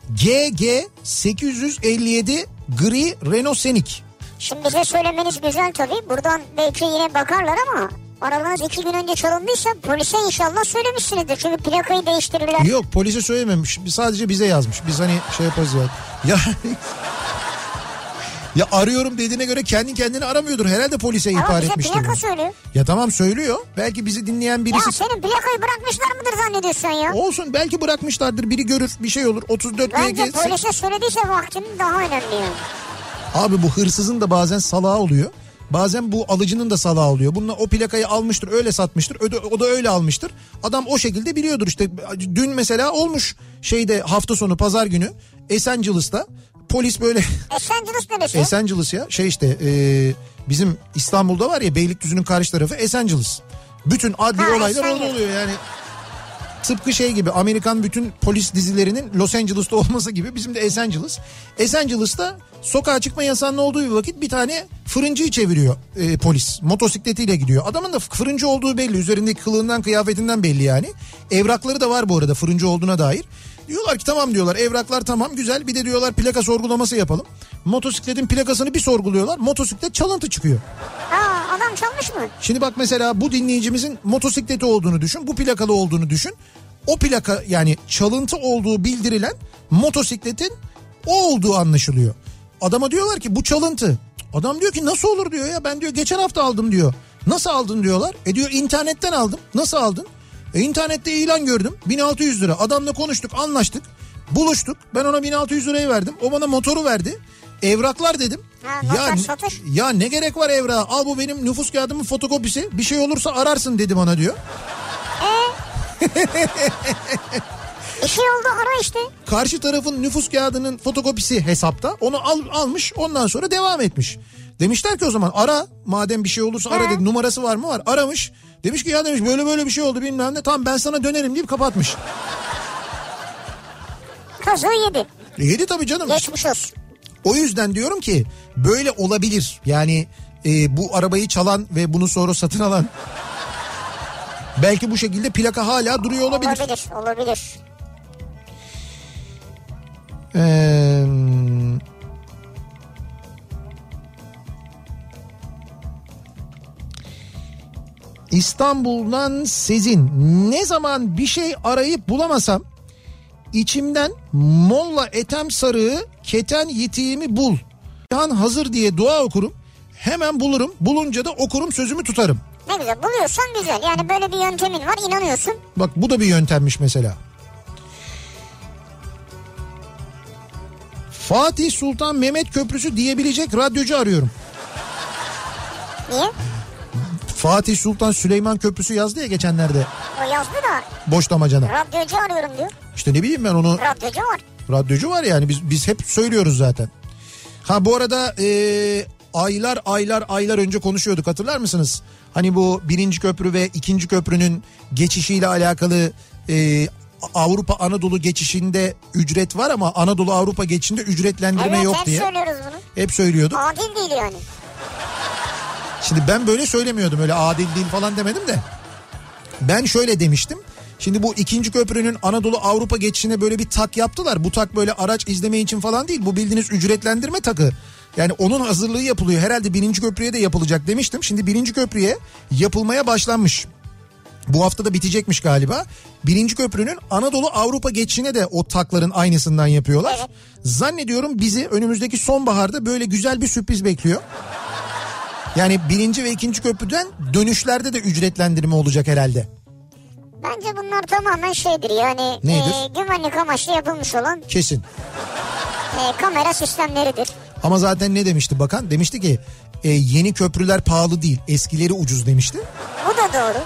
GG 857 gri Renault Scenic. Şimdi bize söylemeniz güzel tabii. Buradan belki yine bakarlar ama arabanız iki gün önce çalındıysa polise inşallah söylemişsinizdir. Çünkü plakayı değiştirirler. Yok polise söylememiş sadece bize yazmış biz hani şey yaparız ya. Ya, ya arıyorum dediğine göre kendi kendini aramıyordur herhalde polise Ama ihbar bize etmiştir. plaka söylüyor. Ya tamam söylüyor belki bizi dinleyen birisi Ya senin plakayı bırakmışlar mıdır zannediyorsun ya? olsun belki bırakmışlardır biri görür bir şey olur 34 Bence polise söylediyse vaktinin daha önemli yani. Abi bu hırsızın da bazen salağı oluyor. Bazen bu alıcının da salağı oluyor. Bununla o plakayı almıştır öyle satmıştır. O da, öyle almıştır. Adam o şekilde biliyordur işte. Dün mesela olmuş şeyde hafta sonu pazar günü Esencilis'ta polis böyle Esenciles neresi? Esenciles ya şey işte e, bizim İstanbul'da var ya Beylikdüzü'nün karşı tarafı Esenciles. Bütün adli Ha, olaylar orada oluyor yani. Tıpkı şey gibi Amerikan bütün polis dizilerinin Los Angeles'ta olması gibi bizim de Los Angeles. Los Angeles'ta sokağa çıkma yasağının olduğu bir vakit bir tane fırıncıyı çeviriyor e, polis. Motosikletiyle gidiyor. Adamın da fırıncı olduğu belli. Üzerindeki kılığından kıyafetinden belli yani. Evrakları da var bu arada fırıncı olduğuna dair. Diyorlar ki tamam diyorlar evraklar tamam güzel bir de diyorlar plaka sorgulaması yapalım. Motosikletin plakasını bir sorguluyorlar motosiklet çalıntı çıkıyor. Aa adam çalmış mı? Şimdi bak mesela bu dinleyicimizin motosikleti olduğunu düşün. Bu plakalı olduğunu düşün. O plaka yani çalıntı olduğu bildirilen motosikletin o olduğu anlaşılıyor. Adama diyorlar ki bu çalıntı. Adam diyor ki nasıl olur diyor ya ben diyor geçen hafta aldım diyor. Nasıl aldın diyorlar. E diyor internetten aldım. Nasıl aldın? E internette ilan gördüm 1600 lira. Adamla konuştuk anlaştık. Buluştuk. Ben ona 1600 lirayı verdim. O bana motoru verdi. Evraklar dedim. Ha, noter satış. ya ne gerek var evrağa? Al bu benim nüfus kağıdımın fotokopisi. Bir şey olursa ararsın dedi bana diyor. Bir şey oldu ara işte. Karşı tarafın nüfus kağıdının fotokopisi hesapta. Onu al, almış ondan sonra devam etmiş. Demişler ki o zaman ara madem bir şey olursa ara dedi. Numarası var mı var? Aramış. Demiş ki ya demiş böyle böyle bir şey oldu bilmem ne. Tamam ben sana dönerim deyip kapatmış. Kazığı yedi. E, yedi tabii canım. Geçmiş olsun. O yüzden diyorum ki böyle olabilir. Yani e, bu arabayı çalan ve bunu sonra satın alan belki bu şekilde plaka hala duruyor olabilir. Olabilir olabilir. İstanbul'dan Sezin ne zaman bir şey arayıp bulamasam içimden Molla Etem Sarığı keten yitiğimi bul. Han hazır diye dua okurum. Hemen bulurum. Bulunca da okurum sözümü tutarım. Ne güzel buluyorsan güzel. Yani böyle bir yöntemin var inanıyorsun. Bak bu da bir yöntemmiş mesela. Fatih Sultan Mehmet Köprüsü diyebilecek radyocu arıyorum. Niye? Fatih Sultan Süleyman Köprüsü yazdı ya geçenlerde O yazdı da boş damacana. radyocu arıyorum diyor. İşte ne bileyim ben onu Radyocu var. radyocu var yani biz biz hep söylüyoruz zaten. Ha bu arada e, aylar aylar aylar önce konuşuyorduk hatırlar mısınız? Hani bu birinci köprü ve ikinci köprünün geçişiyle alakalı e, Avrupa Anadolu geçişinde ücret var ama Anadolu Avrupa geçişinde ücretlendirme Evet yok hep diye söylüyoruz bunu. hep söylüyorduk. Adil değil yani. Şimdi ben böyle söylemiyordum öyle adil değil falan demedim de. Ben şöyle demiştim. Şimdi bu ikinci köprünün Anadolu Avrupa geçişine böyle bir tak yaptılar. Bu tak böyle araç izleme için falan değil. Bu bildiğiniz ücretlendirme takı. Yani onun hazırlığı yapılıyor. Herhalde birinci köprüye de yapılacak demiştim. Şimdi birinci köprüye yapılmaya başlanmış. Bu hafta da bitecekmiş galiba. Birinci köprünün Anadolu Avrupa geçişine de o takların aynısından yapıyorlar. Zannediyorum bizi önümüzdeki sonbaharda böyle güzel bir sürpriz bekliyor. Yani birinci ve ikinci köprüden dönüşlerde de ücretlendirme olacak herhalde. Bence bunlar tamamen şeydir yani Neydir? e, güvenlik amaçlı yapılmış olan Kesin. e, kamera sistemleridir. Ama zaten ne demişti bakan? Demişti ki e, yeni köprüler pahalı değil eskileri ucuz demişti. Bu da doğru.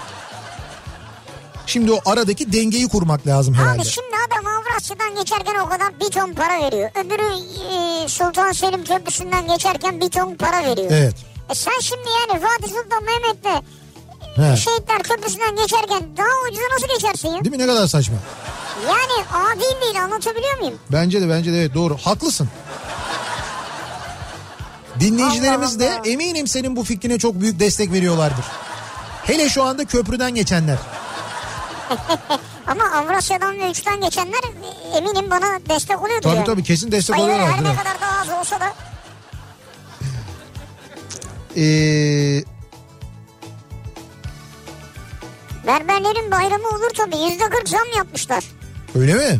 Şimdi o aradaki dengeyi kurmak lazım herhalde. Abi şimdi adam Avrasya'dan geçerken o kadar bir ton para veriyor. Öbürü e, Sultan Selim Köprüsü'nden geçerken bir ton para veriyor. Evet. E sen şimdi yani Fatih Sultan Mehmet'le He. Şehitler Köprüsü'nden geçerken daha ucuza nasıl geçersin ya? Değil mi ne kadar saçma? Yani adil değil anlatabiliyor muyum? Bence de bence de evet doğru haklısın. Dinleyicilerimiz de Allah Allah. eminim senin bu fikrine çok büyük destek veriyorlardır. Hele şu anda köprüden geçenler. Ama Avrasya'dan ve Üç'ten geçenler e, eminim bana destek oluyordur Tabii yani. tabii kesin destek Hayır oluyorlardır. her ne kadar daha az olsa da Ee, berberlerin bayramı olur tabii. Yüzde kırk zam yapmışlar. öyle mi?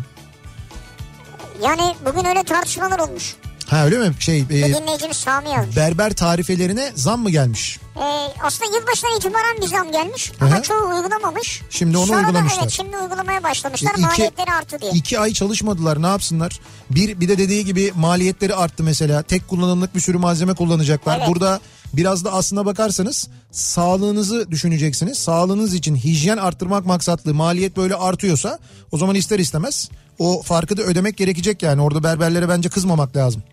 Yani bugün öyle tartışmalar olmuş. Ha öyle mi? Şey e, Bir dinleyicimiz Sami yazmış. berber tarifelerine zam mı gelmiş? Ee, aslında yılbaşından itibaren bir zam gelmiş ama hı. çoğu uygulamamış. Şimdi onu Sonra da uygulamışlar. evet şimdi uygulamaya başlamışlar E, iki- maliyetleri arttı diye. İki ay çalışmadılar ne yapsınlar? Bir, bir de dediği gibi maliyetleri arttı mesela. Tek kullanımlık bir sürü malzeme kullanacaklar. Evet. Burada biraz da aslına bakarsanız sağlığınızı düşüneceksiniz. Sağlığınız için hijyen arttırmak maksatlı maliyet böyle artıyorsa o zaman ister istemez o farkı da ödemek gerekecek yani. Orada berberlere bence kızmamak lazım.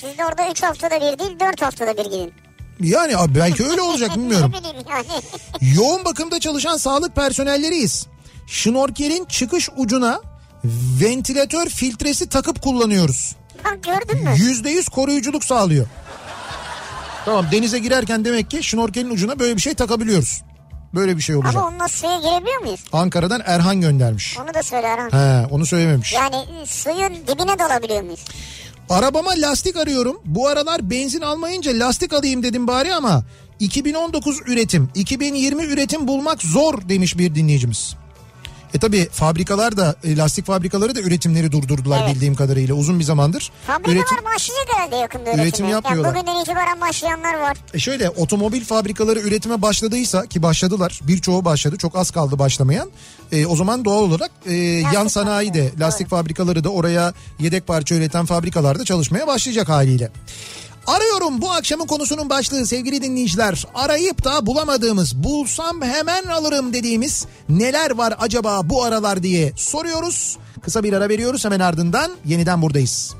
Siz de orada 3 haftada bir değil 4 haftada bir gidin. Yani abi belki öyle olacak bilmiyorum. Yoğun bakımda çalışan sağlık personelleriyiz. Şnorkelin çıkış ucuna ventilatör filtresi takıp kullanıyoruz. Bak gördün mü? Yüzde yüz koruyuculuk sağlıyor. Tamam denize girerken demek ki şnorkelin ucuna böyle bir şey takabiliyoruz. Böyle bir şey olacak. Ama onunla suya girebiliyor muyuz? Ankara'dan Erhan göndermiş. Onu da söyle Erhan. He, onu söylememiş. Yani suyun dibine dalabiliyor muyuz? Arabama lastik arıyorum. Bu aralar benzin almayınca lastik alayım dedim bari ama 2019 üretim, 2020 üretim bulmak zor demiş bir dinleyicimiz. E tabi fabrikalar da e, lastik fabrikaları da üretimleri durdurdular Evet. bildiğim kadarıyla uzun bir zamandır. Fabrikalar Üretim- başlayacak herhalde yakında üretime. Üretim yapmıyorlar. Yani bugünden itibaren başlayanlar var. E şöyle otomobil fabrikaları üretime başladıysa ki başladılar birçoğu başladı çok az kaldı başlamayan. E, o zaman doğal olarak e, yan sanayi de lastik fabrikaları da oraya yedek parça üreten fabrikalarda çalışmaya başlayacak haliyle. Arıyorum bu akşamın konusunun başlığı sevgili dinleyiciler. Arayıp da bulamadığımız, bulsam hemen alırım dediğimiz neler var acaba bu aralar diye soruyoruz. Kısa bir ara veriyoruz hemen ardından yeniden buradayız.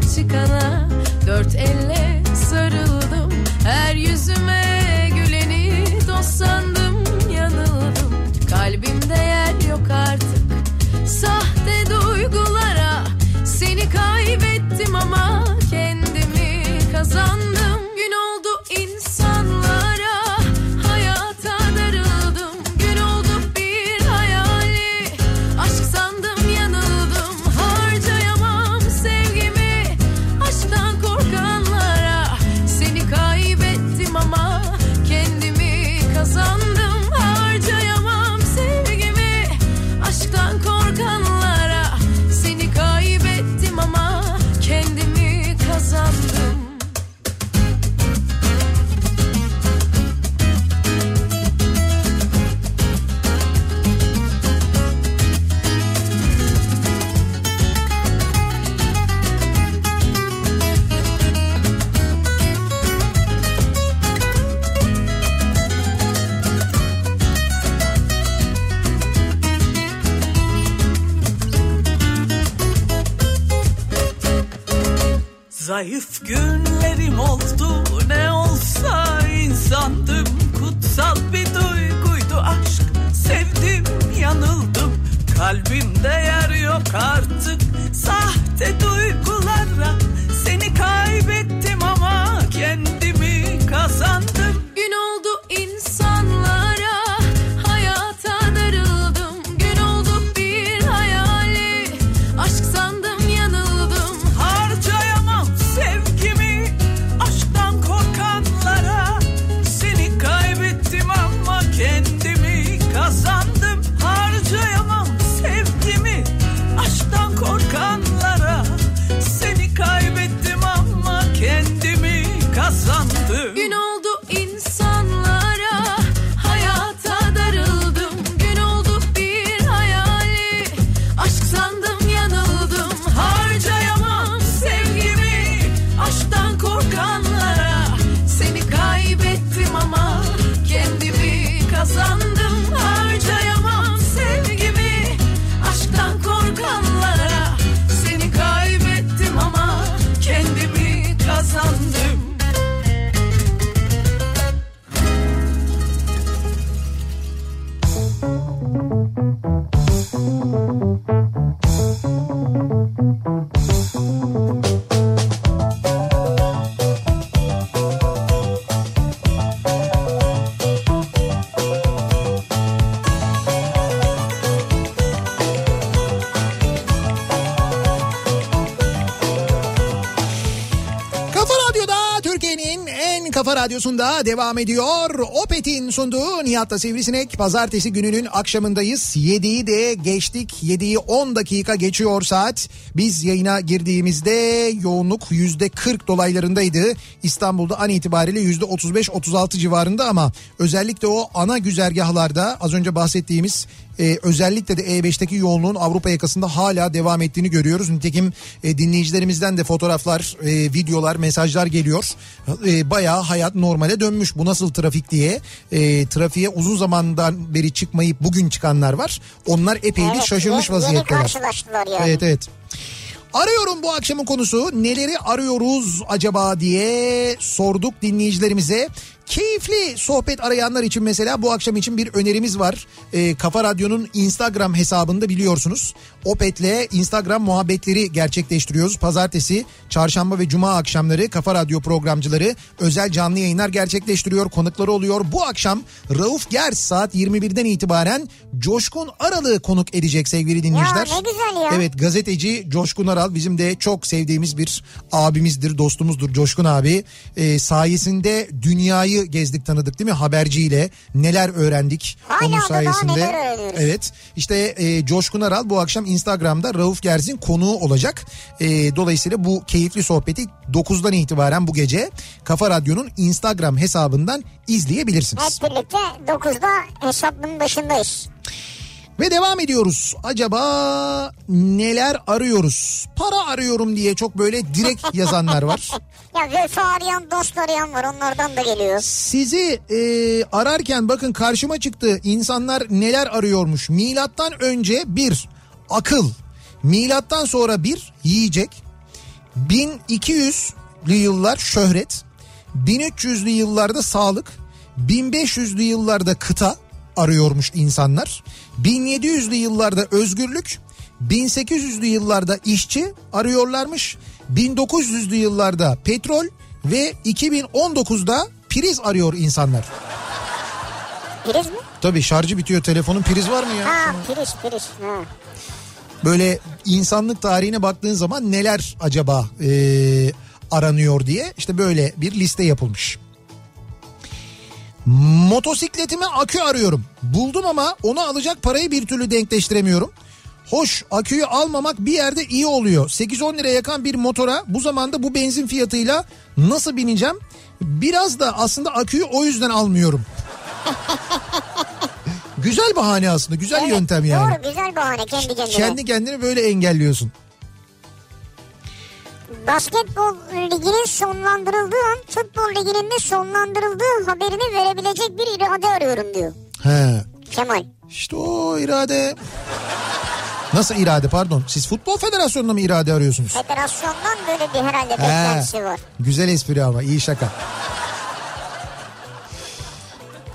Çıkana dört elle sarıldım. Her yüzüme güleni dost sandım yanıldım. Kalbimde Zayıf günlerim oldu. Ne olsa insandım. Kutsal bir duyguydu aşk. Sevdim yanıldım. Kalbimde yer yok artık kafa radyosunda devam ediyor. Opet'in sunduğu Nihat'ta Sivrisinek. Pazartesi gününün akşamındayız. 7'yi de geçtik. 7'yi 10 dakika geçiyor saat. Biz yayına girdiğimizde yoğunluk %40 dolaylarındaydı. İstanbul'da an itibariyle %35-36 civarında ama özellikle o ana güzergahlarda az önce bahsettiğimiz e, özellikle de E5'teki yoğunluğun Avrupa yakasında hala devam ettiğini görüyoruz. Nitekim e, dinleyicilerimizden de fotoğraflar, e, videolar, mesajlar geliyor. E, bayağı hayat normale dönmüş. Bu nasıl trafik diye. E, trafiğe uzun zamandan beri çıkmayıp bugün çıkanlar var. Onlar epey bir Evet, şaşırmış yeni- vaziyetteler. Yeni karşılaştılar yani. Evet evet. Arıyorum bu akşamın konusu neleri arıyoruz acaba diye sorduk dinleyicilerimize. Keyifli sohbet arayanlar için mesela bu akşam için bir önerimiz var. Ee, Kafa Radyo'nun Instagram hesabında biliyorsunuz. Opet'le Instagram muhabbetleri gerçekleştiriyoruz. Pazartesi, çarşamba ve cuma akşamları Kafa Radyo programcıları özel canlı yayınlar gerçekleştiriyor. Konukları oluyor. Bu akşam Rauf Gers saat 21'den itibaren Coşkun Aralı konuk edecek sevgili dinleyiciler. ne güzel ya. Evet gazeteci Coşkun Aral bizim de çok sevdiğimiz bir abimizdir, dostumuzdur Coşkun abi. Ee, sayesinde dünyayı gezdik tanıdık değil mi haberciyle neler öğrendik Hala onun da daha sayesinde. neler öğreniyoruz. Evet işte e, Coşkun Aral bu akşam Instagram'da Rauf Gerz'in konuğu olacak. E, dolayısıyla bu keyifli sohbeti 9'dan itibaren bu gece Kafa Radyo'nun Instagram hesabından izleyebilirsiniz. Hep birlikte 9'da hesabın başındayız. Ve devam ediyoruz. Acaba neler arıyoruz? Para arıyorum diye çok böyle direkt yazanlar var. Ya vefa arayan dost arayan var onlardan da geliyor. Sizi e, ararken bakın karşıma çıktı. İnsanlar neler arıyormuş. Milattan önce bir akıl. Milattan sonra bir yiyecek. 1200'lü yıllar şöhret. 1300'lü yıllarda sağlık. 1500'lü yıllarda kıta arıyormuş insanlar. 1700'lü yıllarda özgürlük. 1800'lü yıllarda işçi arıyorlarmış. 1900'lü yıllarda petrol ve 2019'da priz arıyor insanlar. Priz mi? Tabii şarjı bitiyor telefonun priz var mı ya? Ha priz priz. Ha. Böyle insanlık tarihine baktığın zaman neler acaba e, aranıyor diye işte böyle bir liste yapılmış. Motosikletime akü arıyorum. Buldum ama onu alacak parayı bir türlü denkleştiremiyorum. Hoş aküyü almamak bir yerde iyi oluyor. 8-10 lira yakan bir motora bu zamanda bu benzin fiyatıyla nasıl bineceğim? Biraz da aslında aküyü o yüzden almıyorum. güzel bahane aslında güzel Evet, yöntem yani. Doğru güzel bahane kendi kendine. Kendi kendini böyle engelliyorsun. Basketbol liginin sonlandırıldığı an futbol liginin de sonlandırıldığı haberini verebilecek bir irade arıyorum diyor He. Kemal. İşte o irade Nasıl irade pardon? Siz futbol federasyonuna mı irade arıyorsunuz? Federasyondan böyle bir herhalde He, beklentisi var. güzel espri ama iyi şaka.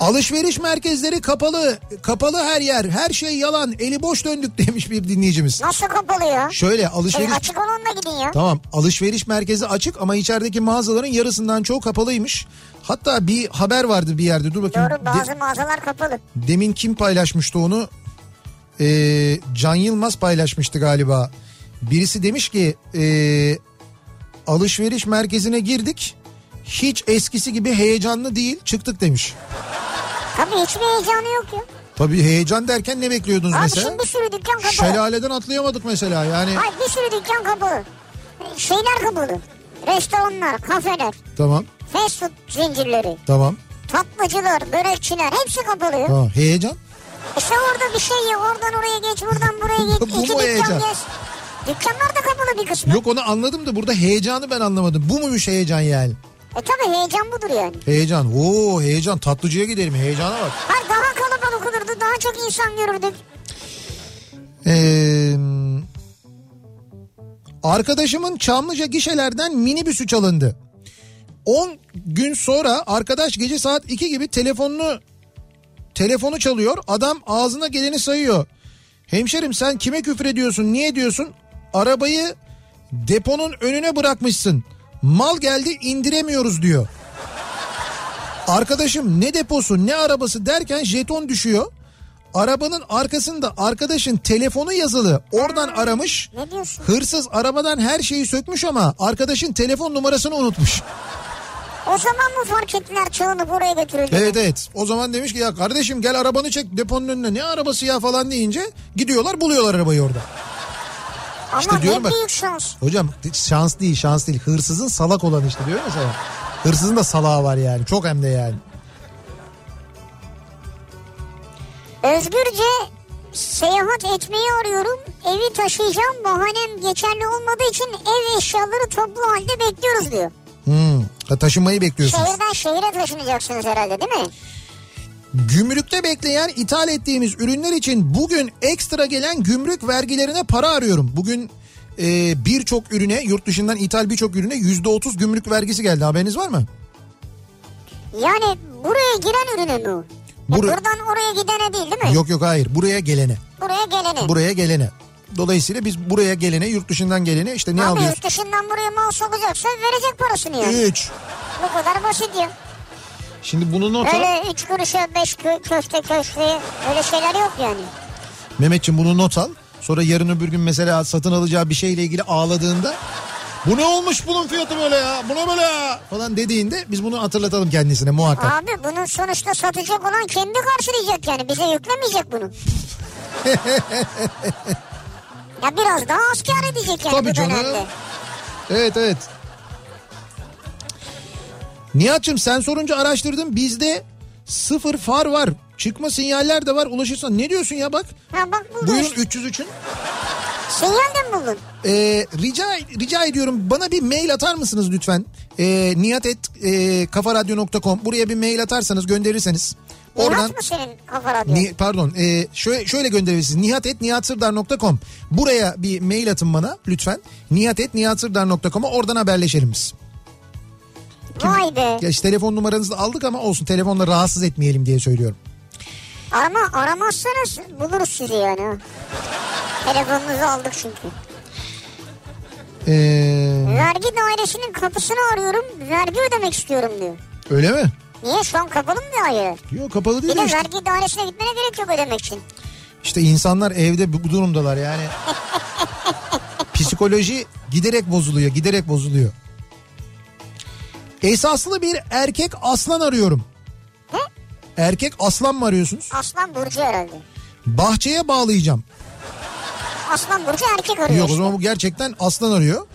Alışveriş merkezleri kapalı. Kapalı her yer. Her şey yalan. Eli boş döndük demiş bir dinleyicimiz. Nasıl kapalı ya? Şöyle Şey, alışveriş... açık olanla gidin ya. Tamam alışveriş merkezi açık ama içerideki mağazaların yarısından çoğu kapalıymış. Hatta bir haber vardı bir yerde dur bakayım. Doğru De- bazı mağazalar kapalı. demin kim paylaşmıştı onu? Ee, Can Yılmaz paylaşmıştı galiba. Birisi demiş ki ee, alışveriş merkezine girdik. Hiç eskisi gibi heyecanlı değil çıktık demiş. Tabii hiçbir heyecanı yok ya. Tabii heyecan derken ne bekliyordunuz Abi mesela? şimdi bir sürü dükkan kapalı. Şelaleden atlayamadık mesela yani. Hayır bir sürü dükkan kapalı. Şeyler kapalı. Restoranlar, kafeler, Tamam fast food zincirleri, tamam tatlıcılar, börekçiler hepsi kapalı tamam heyecan. İşte orada bir şey ya oradan oraya geç buradan buraya geç. Bu İki dükkan heyecan? gez. Dükkanlar da kapalı bir kısmı. Yok onu anladım da burada heyecanı ben anlamadım. Bu muymuş heyecan yani? E tabi heyecan budur yani. Heyecan. Oo heyecan. Tatlıcıya gidelim. Heyecana bak. Hayır daha kalabalık olurdu daha çok insan görürdük. Ee, arkadaşımın Çamlıca gişelerden minibüsü çalındı. 10 gün sonra arkadaş gece saat 2 gibi telefonunu telefonu çalıyor. Adam ağzına geleni sayıyor. Hemşerim sen kime küfür ediyorsun? Niye diyorsun? Arabayı deponun önüne bırakmışsın. Mal geldi indiremiyoruz diyor. Arkadaşım ne deposu ne arabası derken jeton düşüyor. Arabanın arkasında arkadaşın telefonu yazılı. Oradan aramış. Ne diyorsun? Hırsız arabadan her şeyi sökmüş ama arkadaşın telefon numarasını unutmuş. O zaman mı fark ettiler çalınıp oraya götürüldü? Evet evet. O zaman demiş ki ya kardeşim gel arabanı çek deponun önüne. Ne arabası ya falan deyince gidiyorlar buluyorlar arabayı orada. Ama işte diyorum bak. büyük şans. Hocam şans değil şans değil. Hırsızın salak olan işte diyor sana. Hırsızın da salağı var yani. Çok hem de yani. Özgürce seyahat etmeyi arıyorum. Evi taşıyacağım. Bahanem geçerli olmadığı için ev eşyaları toplu halde bekliyoruz diyor. Hmm. Taşınmayı bekliyorsunuz. Şehirden şehire taşınacaksınız herhalde değil mi? Gümrükte bekleyen ithal ettiğimiz ürünler için bugün ekstra gelen gümrük vergilerine para arıyorum. Bugün e, birçok ürüne yurt dışından ithal birçok ürüne yüzde otuz gümrük vergisi geldi haberiniz var mı? Yani buraya giren ürüne? E Bura- buradan oraya gidene değil değil mi? Yok yok hayır buraya gelene. Buraya gelene. Buraya gelene. Dolayısıyla biz buraya gelene yurt dışından gelene işte ne Abi alıyoruz? yurt dışından buraya mal sokacaksa verecek parasını yani. 3. Bu kadar basit ya. Şimdi bunu not al. Öyle üç kuruşa beş kö- köfte köfte öyle şeyler yok yani. Mehmetciğim bunu not al. Sonra yarın öbür gün mesela satın alacağı bir şeyle ilgili ağladığında bu ne olmuş bunun fiyatı böyle ya bu ne böyle ya falan dediğinde biz bunu hatırlatalım kendisine muhakkak. Abi bunun sonuçta satacak olan kendi karşılayacak yani bize yüklemeyecek bunu. ya biraz daha az kar edecek yani Tabii bu canım. dönemde. Evet evet. Nihat'cığım sen sorunca araştırdım bizde sıfır far var. Çıkma sinyaller de var ulaşırsan. Ne diyorsun ya bak. Ha bak buldum. Buyurun işte. 303'ün. Sinyal de buldun? Ee, rica rica ediyorum bana bir mail atar mısınız lütfen? Ee, nihatet.kafaradyo.com buraya bir mail atarsanız gönderirseniz. Oradan Nihat mı senin kafa radyo? Ni- pardon e, şöyle, şöyle gönderirsiniz nihatetnihatsırdar.com buraya bir mail atın bana lütfen nihatetnihatsırdar.com'a oradan haberleşelim biz. Vay be. Geç telefon numaranızı aldık ama olsun telefonla rahatsız etmeyelim diye söylüyorum. Ama aramazsanız buluruz sizi yani. Telefonunuzu aldık çünkü. Ee, Vergi dairesinin kapısını arıyorum. Vergi ödemek istiyorum diyor. öyle mi? Niye şu an kapalı mı daire? Yok kapalı Bir değil de de işte, vergi dairesine gitmene gerek yok ödemek için. işte insanlar evde bu durumdalar yani. Psikoloji giderek bozuluyor giderek bozuluyor. Esaslı bir erkek aslan arıyorum. Ne? Erkek aslan mı arıyorsunuz? Aslan Burcu herhalde. Bahçeye bağlayacağım. Aslan Burcu erkek arıyor Yok o zaman bu gerçekten aslan arıyor.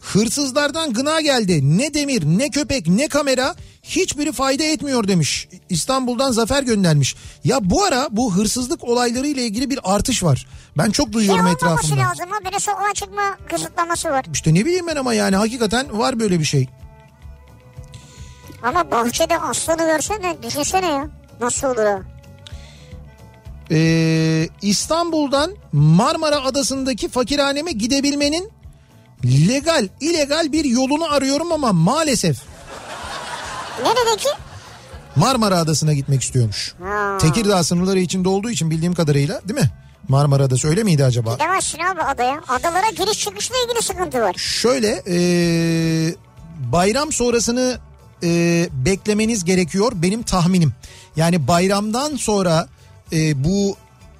Hırsızlardan gına geldi. Ne demir, ne köpek, ne kamera hiçbiri fayda etmiyor demiş. İstanbul'dan Zafer göndermiş. Ya bu ara bu hırsızlık olayları ile ilgili bir artış var. Ben çok Şey duyuyorum olmaması etrafımda. lazım ha. Böyle sokağa çıkma kısıtlaması var. İşte ne bileyim ben ama yani hakikaten var böyle bir şey. Ama bahçede aslanı görsene düşünsene ya. Nasıl olur ha? Ee, İstanbul'dan Marmara Adası'ndaki fakirhaneme gidebilmenin legal, illegal bir yolunu arıyorum ama maalesef Neredeki? Marmara Adası'na gitmek istiyormuş. Ha. Tekirdağ sınırları içinde olduğu için bildiğim kadarıyla değil mi? Marmara Adası öyle miydi acaba? Gidemezsin abi adaya. Adalara giriş çıkışla ilgili sıkıntı var. Şöyle ee, bayram sonrasını ee, beklemeniz gerekiyor benim tahminim. Yani bayramdan sonra ee, bu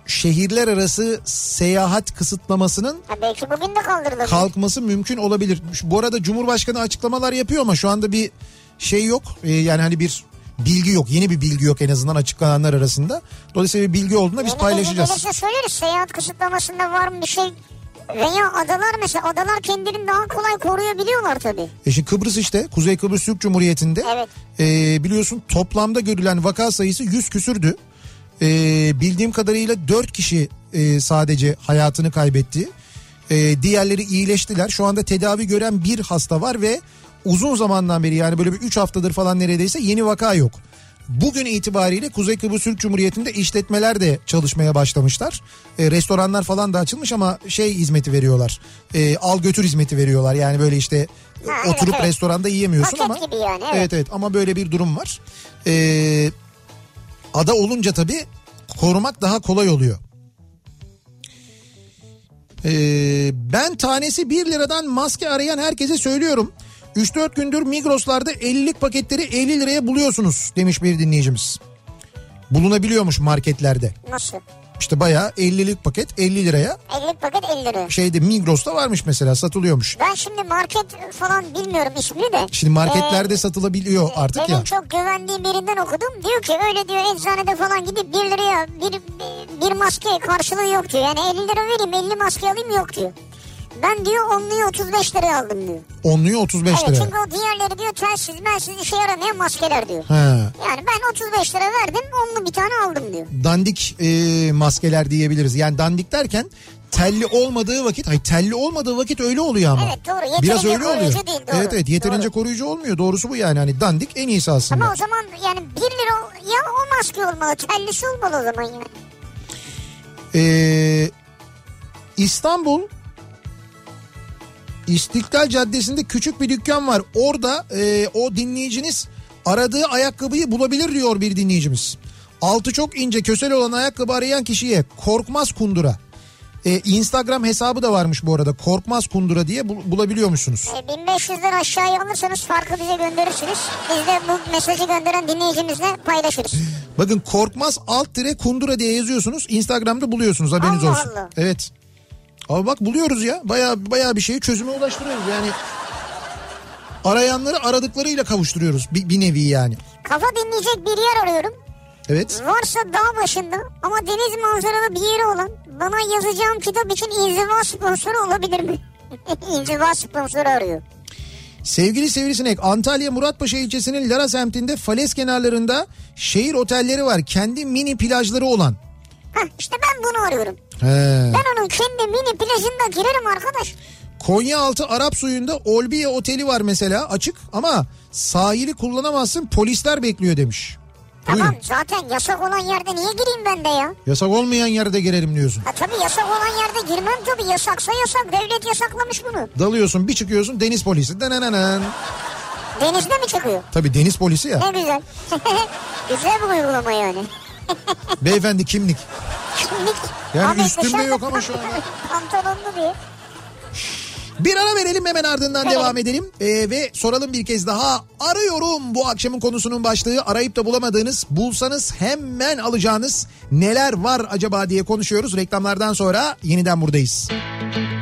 şehirler arası seyahat kısıtlamasının Ha belki bugün de kaldırılır. kalkması mümkün olabilir. Bu arada Cumhurbaşkanı açıklamalar yapıyor ama şu anda bir şey yok. Ee, yani hani bir bilgi yok. Yeni bir bilgi yok en azından açıklananlar arasında. Dolayısıyla bir bilgi olduğunda biz Yeni paylaşacağız. gelirse söyleriz. Seyahat kısıtlamasında var mı bir şey? Veya adalar mesela adalar kendilerini daha kolay koruyabiliyorlar tabii. E şimdi Kıbrıs işte Kuzey Kıbrıs Türk Cumhuriyeti'nde Evet. e, biliyorsun toplamda görülen vaka sayısı 100 küsürdü. E, bildiğim kadarıyla 4 kişi e, sadece hayatını kaybetti. E, diğerleri iyileştiler. Şu anda tedavi gören bir hasta var ve uzun zamandan beri yani böyle bir 3 haftadır falan neredeyse yeni vaka yok. Bugün itibariyle Kuzey Kıbrıs Türk Cumhuriyeti'nde işletmeler de çalışmaya başlamışlar. E, restoranlar falan da açılmış ama şey hizmeti veriyorlar. E, al götür hizmeti veriyorlar. Yani böyle işte Ha, evet, oturup evet. restoranda yiyemiyorsun Paket ama gibi yani, evet. evet evet ama böyle bir durum var. Ee, ada olunca tabii korumak daha kolay oluyor. Ee, ben tanesi 1 liradan maske arayan herkese söylüyorum. 3-4 gündür Migros'larda 50'lik paketleri 50 liraya buluyorsunuz demiş bir dinleyicimiz. Bulunabiliyormuş marketlerde. Nasıl? İşte bayağı 50'lik paket 50 liraya 50 paket 50 lira. şeyde Migros'ta varmış mesela satılıyormuş. Ben şimdi market falan bilmiyorum ismini de. Şimdi marketlerde Ee, satılabiliyor artık Benim ya. çok güvendiğim birinden okudum. Diyor ki öyle diyor eczanede falan gidip 1 liraya bir, bir maske karşılığı yok diyor. Yani 50 lira vereyim 50 maske alayım yok diyor. Ben diyor onluyu 35 liraya aldım diyor. Onluyu 35 Evet lira. çünkü o diğerleri diyor telsiz mensiz işe yaramayan maskeler diyor. He. Yani ben 35 lira verdim onlu bir tane aldım diyor. dandik e, maskeler diyebiliriz. Yani dandik derken telli olmadığı vakit, hayır telli olmadığı vakit öyle oluyor ama. Evet, doğru. Yeterince Biraz öyle koruyucu oluyor. değil, doğru. Evet evet yeterince Doğru. koruyucu olmuyor. Doğrusu bu yani hani dandik en iyisi aslında. Ama o zaman yani 1 lira ya o maske olmalı tellisi olmalı o zaman yani. Ee, İstanbul İstiklal Caddesi'nde küçük bir dükkan var. Orada e, o dinleyiciniz aradığı ayakkabıyı bulabilir diyor bir dinleyicimiz. Altı çok ince kösel olan ayakkabı arayan kişiye korkmaz kundura. E, Instagram hesabı da varmış bu arada. Korkmaz kundura diye bul- bulabiliyormuşsunuz. E, 1500'den aşağıya alırsanız farkı bize gönderirsiniz. Biz de bu mesajı gönderen dinleyicimizle paylaşırız. Bakın korkmaz alt tire kundura diye yazıyorsunuz. Instagram'da buluyorsunuz haberiniz Allah olsun. Allah. Evet. Ama bak buluyoruz ya. Baya baya bir şeyi çözüme ulaştırıyoruz yani. Arayanları aradıklarıyla kavuşturuyoruz bir, bir nevi yani. Kafa dinleyecek bir yer arıyorum. Evet. Varsa dağ başında ama deniz manzaralı bir yeri olan bana yazacağım kitap için inziva sponsoru olabilir mi? inziva sponsoru arıyor. Sevgili Sivrisinek Antalya Muratpaşa ilçesinin Lara semtinde falez kenarlarında şehir otelleri var. Kendi mini plajları olan. Heh, işte ben bunu arıyorum. He. Ben onun kendi mini plajında girerim arkadaş. Konyaaltı Arap suyunda Olbiye Oteli var mesela açık ama sahili kullanamazsın polisler bekliyor demiş. Tamam Buyurun. zaten yasak olan yerde niye gireyim ben de ya? Yasak olmayan yerde girelim diyorsun. Ha tabii yasak olan yerde girmem tabii yasaksa yasak devlet yasaklamış bunu. Dalıyorsun bir çıkıyorsun deniz polisi. Denenenen. Denizde mi çıkıyor? Tabii deniz polisi ya. Ne güzel. güzel bir uygulama yani. Beyefendi kimlik. Kimlik. Yani Abi üstümde yok ama şu an. Pantolonlu diye. Bir ara verelim hemen ardından Verelim. devam edelim. Ee, ve soralım bir kez daha. Arıyorum bu akşamın konusunun başlığı. Arayıp da bulamadığınız, bulsanız hemen alacağınız neler var acaba diye konuşuyoruz. Reklamlardan sonra yeniden buradayız. Sen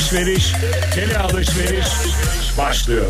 alışveriş, tele alışveriş başlıyor.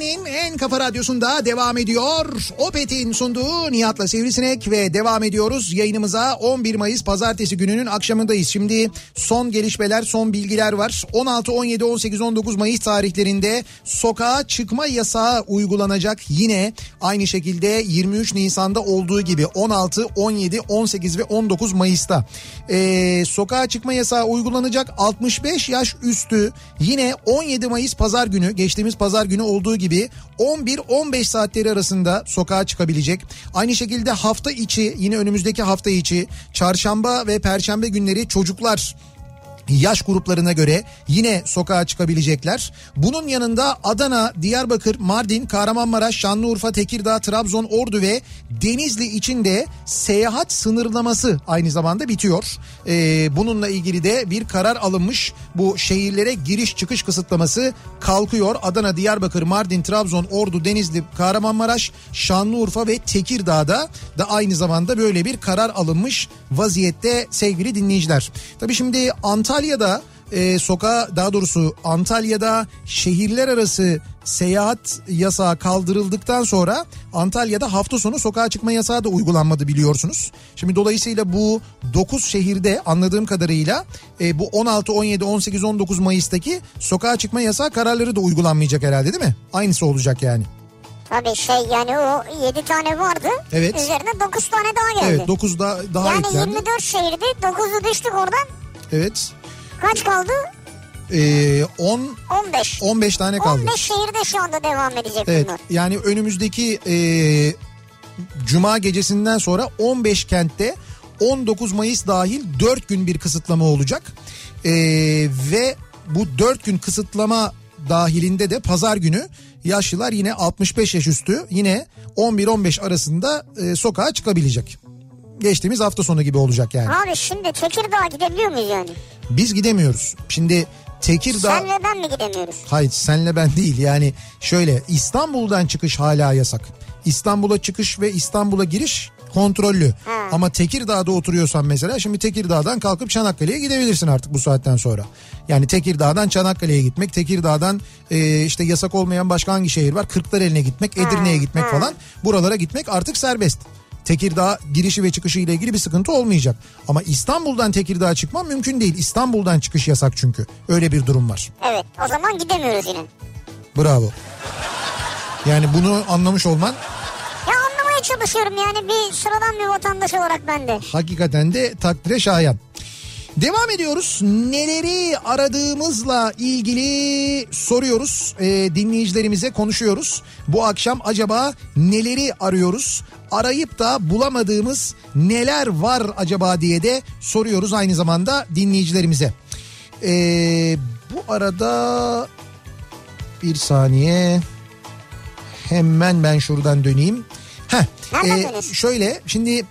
Türkiye'nin en kafa radyosunda devam ediyor. Opet'in sunduğu Nihat'la Sivrisinek ve devam ediyoruz. Yayınımıza 11 Mayıs pazartesi gününün akşamındayız. Şimdi son gelişmeler, son bilgiler var. 16, 17, 18, 19 Mayıs tarihlerinde sokağa çıkma yasağı uygulanacak. Yine aynı şekilde 23 Nisan'da olduğu gibi 16, 17, 18 ve 19 Mayıs'ta. Ee, sokağa çıkma yasağı uygulanacak 65 yaş üstü yine 17 Mayıs pazar günü geçtiğimiz pazar günü olduğu gibi 11-15 saatleri arasında sokağa çıkabilecek. Aynı şekilde hafta içi yine önümüzdeki hafta içi çarşamba ve perşembe günleri çocuklar yaş gruplarına göre yine sokağa çıkabilecekler. Bunun yanında Adana, Diyarbakır, Mardin, Kahramanmaraş, Şanlıurfa, Tekirdağ, Trabzon, Ordu ve Denizli için de seyahat sınırlaması aynı zamanda bitiyor. Ee, bununla ilgili de bir karar alınmış. Bu şehirlere giriş çıkış kısıtlaması kalkıyor. Adana, Diyarbakır, Mardin, Trabzon, Ordu, Denizli, Kahramanmaraş, Şanlıurfa ve Tekirdağ'da da aynı zamanda böyle bir karar alınmış vaziyette sevgili dinleyiciler. Tabii şimdi Antalya'da e, sokağa daha doğrusu Antalya'da şehirler arası seyahat yasağı kaldırıldıktan sonra Antalya'da hafta sonu sokağa çıkma yasağı da uygulanmadı biliyorsunuz. Şimdi dolayısıyla bu 9 şehirde anladığım kadarıyla e, bu 16, 17, 18, 19 Mayıs'taki sokağa çıkma yasağı kararları da uygulanmayacak herhalde değil mi? Aynısı olacak yani. Tabii şey yani o 7 tane vardı. Evet. Üzerine 9 tane daha geldi. Evet 9 da daha yani eklendi. 24 şehirdi 9'u düştük oradan. Evet. Kaç kaldı? E, 10 15. 15 tane kaldı. 15 şehirde şu anda devam edecek Evet bunlar. yani önümüzdeki e, cuma gecesinden sonra 15 kentte 19 Mayıs dahil 4 gün bir kısıtlama olacak. E, ve bu 4 gün kısıtlama dahilinde de pazar günü yaşlılar yine 65 yaş üstü yine 11-15 arasında e, sokağa çıkabilecek. Geçtiğimiz hafta sonu gibi olacak yani. Abi şimdi Tekirdağ'a gidebiliyor muyuz yani? Biz gidemiyoruz. Şimdi Tekirdağ... Sen ve ben mi gidemiyoruz? Hayır senle ben değil yani şöyle İstanbul'dan çıkış hala yasak. İstanbul'a çıkış ve İstanbul'a giriş kontrollü. Ama Tekirdağ'da oturuyorsan mesela şimdi Tekirdağ'dan kalkıp Çanakkale'ye gidebilirsin artık bu saatten sonra. Yani Tekirdağ'dan Çanakkale'ye gitmek, Tekirdağ'dan e, işte yasak olmayan başka hangi şehir var? Kırklareli'ne gitmek, Edirne'ye gitmek falan. Buralara gitmek artık serbest. Tekirdağ girişi ve çıkışı ile ilgili bir sıkıntı olmayacak. Ama İstanbul'dan Tekirdağ'a çıkman mümkün değil. İstanbul'dan çıkış yasak çünkü. Öyle bir durum var. Evet o zaman gidemiyoruz yine. Bravo. Yani bunu anlamış olman Ya anlamaya çalışıyorum yani bir sıradan bir vatandaş olarak ben de. hakikaten de takdire şayan. Devam ediyoruz. Neleri aradığımızla ilgili soruyoruz. Ee, dinleyicilerimize konuşuyoruz. Bu akşam acaba neleri arıyoruz? Arayıp da bulamadığımız neler var acaba diye de soruyoruz aynı zamanda dinleyicilerimize. Ee, bu arada bir saniye hemen ben şuradan döneyim. Heh, e, şöyle şimdi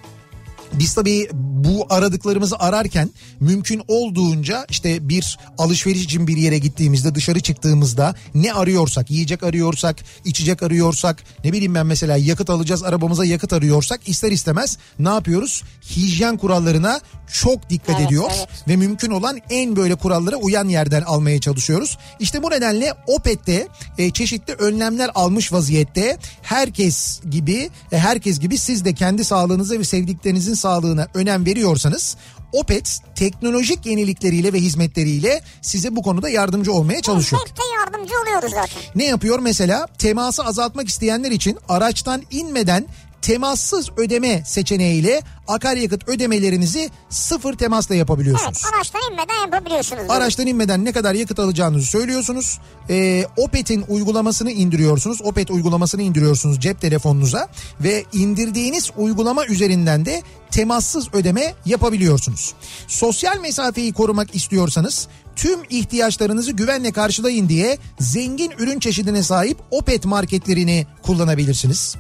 biz tabii bu aradıklarımızı ararken mümkün olduğunca işte bir alışveriş için bir yere gittiğimizde dışarı çıktığımızda ne arıyorsak yiyecek arıyorsak içecek arıyorsak ne bileyim ben mesela yakıt alacağız arabamıza yakıt arıyorsak ister istemez ne yapıyoruz? Hijyen kurallarına çok dikkat Evet, ediyor evet. ve mümkün olan en böyle kurallara uyan yerden almaya çalışıyoruz. İşte bu nedenle Opet'te e, çeşitli önlemler almış vaziyette herkes gibi e, herkes gibi siz de kendi sağlığınıza ve sevdiklerinizin sağlığına önem veriyorsanız Opet teknolojik yenilikleriyle ve hizmetleriyle size bu konuda yardımcı olmaya çalışıyor. Pek de yardımcı oluyoruz zaten. Ne yapıyor mesela? Teması azaltmak isteyenler için araçtan inmeden temassız ödeme seçeneğiyle akaryakıt ödemelerinizi sıfır temasla yapabiliyorsunuz. Evet araçtan inmeden yapabiliyorsunuz. Araçtan inmeden ne kadar yakıt alacağınızı söylüyorsunuz. Ee, Opet'in uygulamasını indiriyorsunuz. Opet uygulamasını indiriyorsunuz cep telefonunuza ve indirdiğiniz uygulama üzerinden de temassız ödeme yapabiliyorsunuz. Sosyal mesafeyi korumak istiyorsanız tüm ihtiyaçlarınızı güvenle karşılayın diye zengin ürün çeşidine sahip Opet marketlerini kullanabilirsiniz.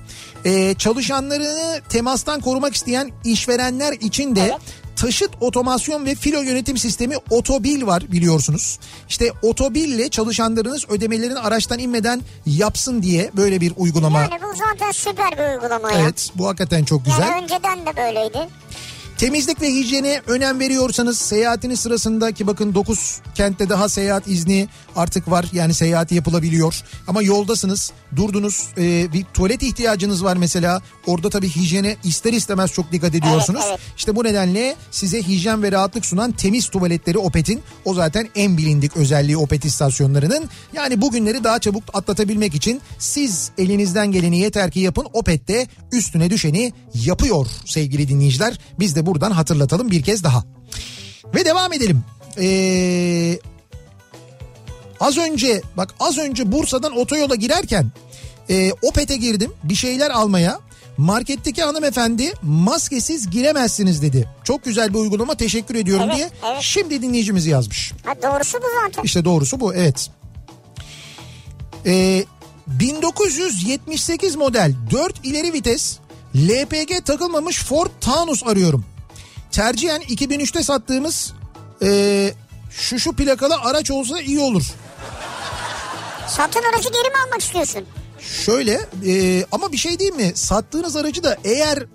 Ee, çalışanlarını temastan korumak isteyen işverenler için de taşıt otomasyon ve filo yönetim sistemi Otobil var biliyorsunuz. İşte Otobil ile çalışanlarınız ödemelerini araçtan inmeden yapsın diye böyle bir uygulama. Yani bu zaten süper bir uygulama ya. Evet bu hakikaten çok güzel. Yani önceden de böyleydi. Temizlik ve hijyene önem veriyorsanız seyahatiniz sırasında ki bakın 9 kentte daha seyahat izni artık var. Yani seyahati yapılabiliyor. Ama yoldasınız durdunuz e, bir tuvalet ihtiyacınız var mesela. Orada tabii hijyene ister istemez çok dikkat ediyorsunuz. evet. İşte bu nedenle size hijyen ve rahatlık sunan temiz tuvaletleri Opet'in o zaten en bilindik özelliği Opet istasyonlarının. Yani bu günleri daha çabuk atlatabilmek için siz elinizden geleni yeter ki yapın. Opet de üstüne düşeni yapıyor sevgili dinleyiciler. Biz de buradan hatırlatalım bir kez daha. Ve devam edelim. Ee, az önce bak az önce Bursa'dan otoyola girerken e, Opet'e girdim bir şeyler almaya. Marketteki hanımefendi maskesiz giremezsiniz dedi. Çok güzel bir uygulama teşekkür ediyorum Evet, diye. evet. Şimdi dinleyicimiz yazmış. Ha doğrusu bu zaten. İşte doğrusu bu evet. Ee, 1978 model 4 ileri vites LPG takılmamış Ford Taunus arıyorum. Tercihen 2003'te sattığımız ee, şu şu plakalı araç olsa iyi olur. Satın aracı geri mi almak istiyorsun? Şöyle ee, ama bir şey değil mi? Sattığınız aracı da eğer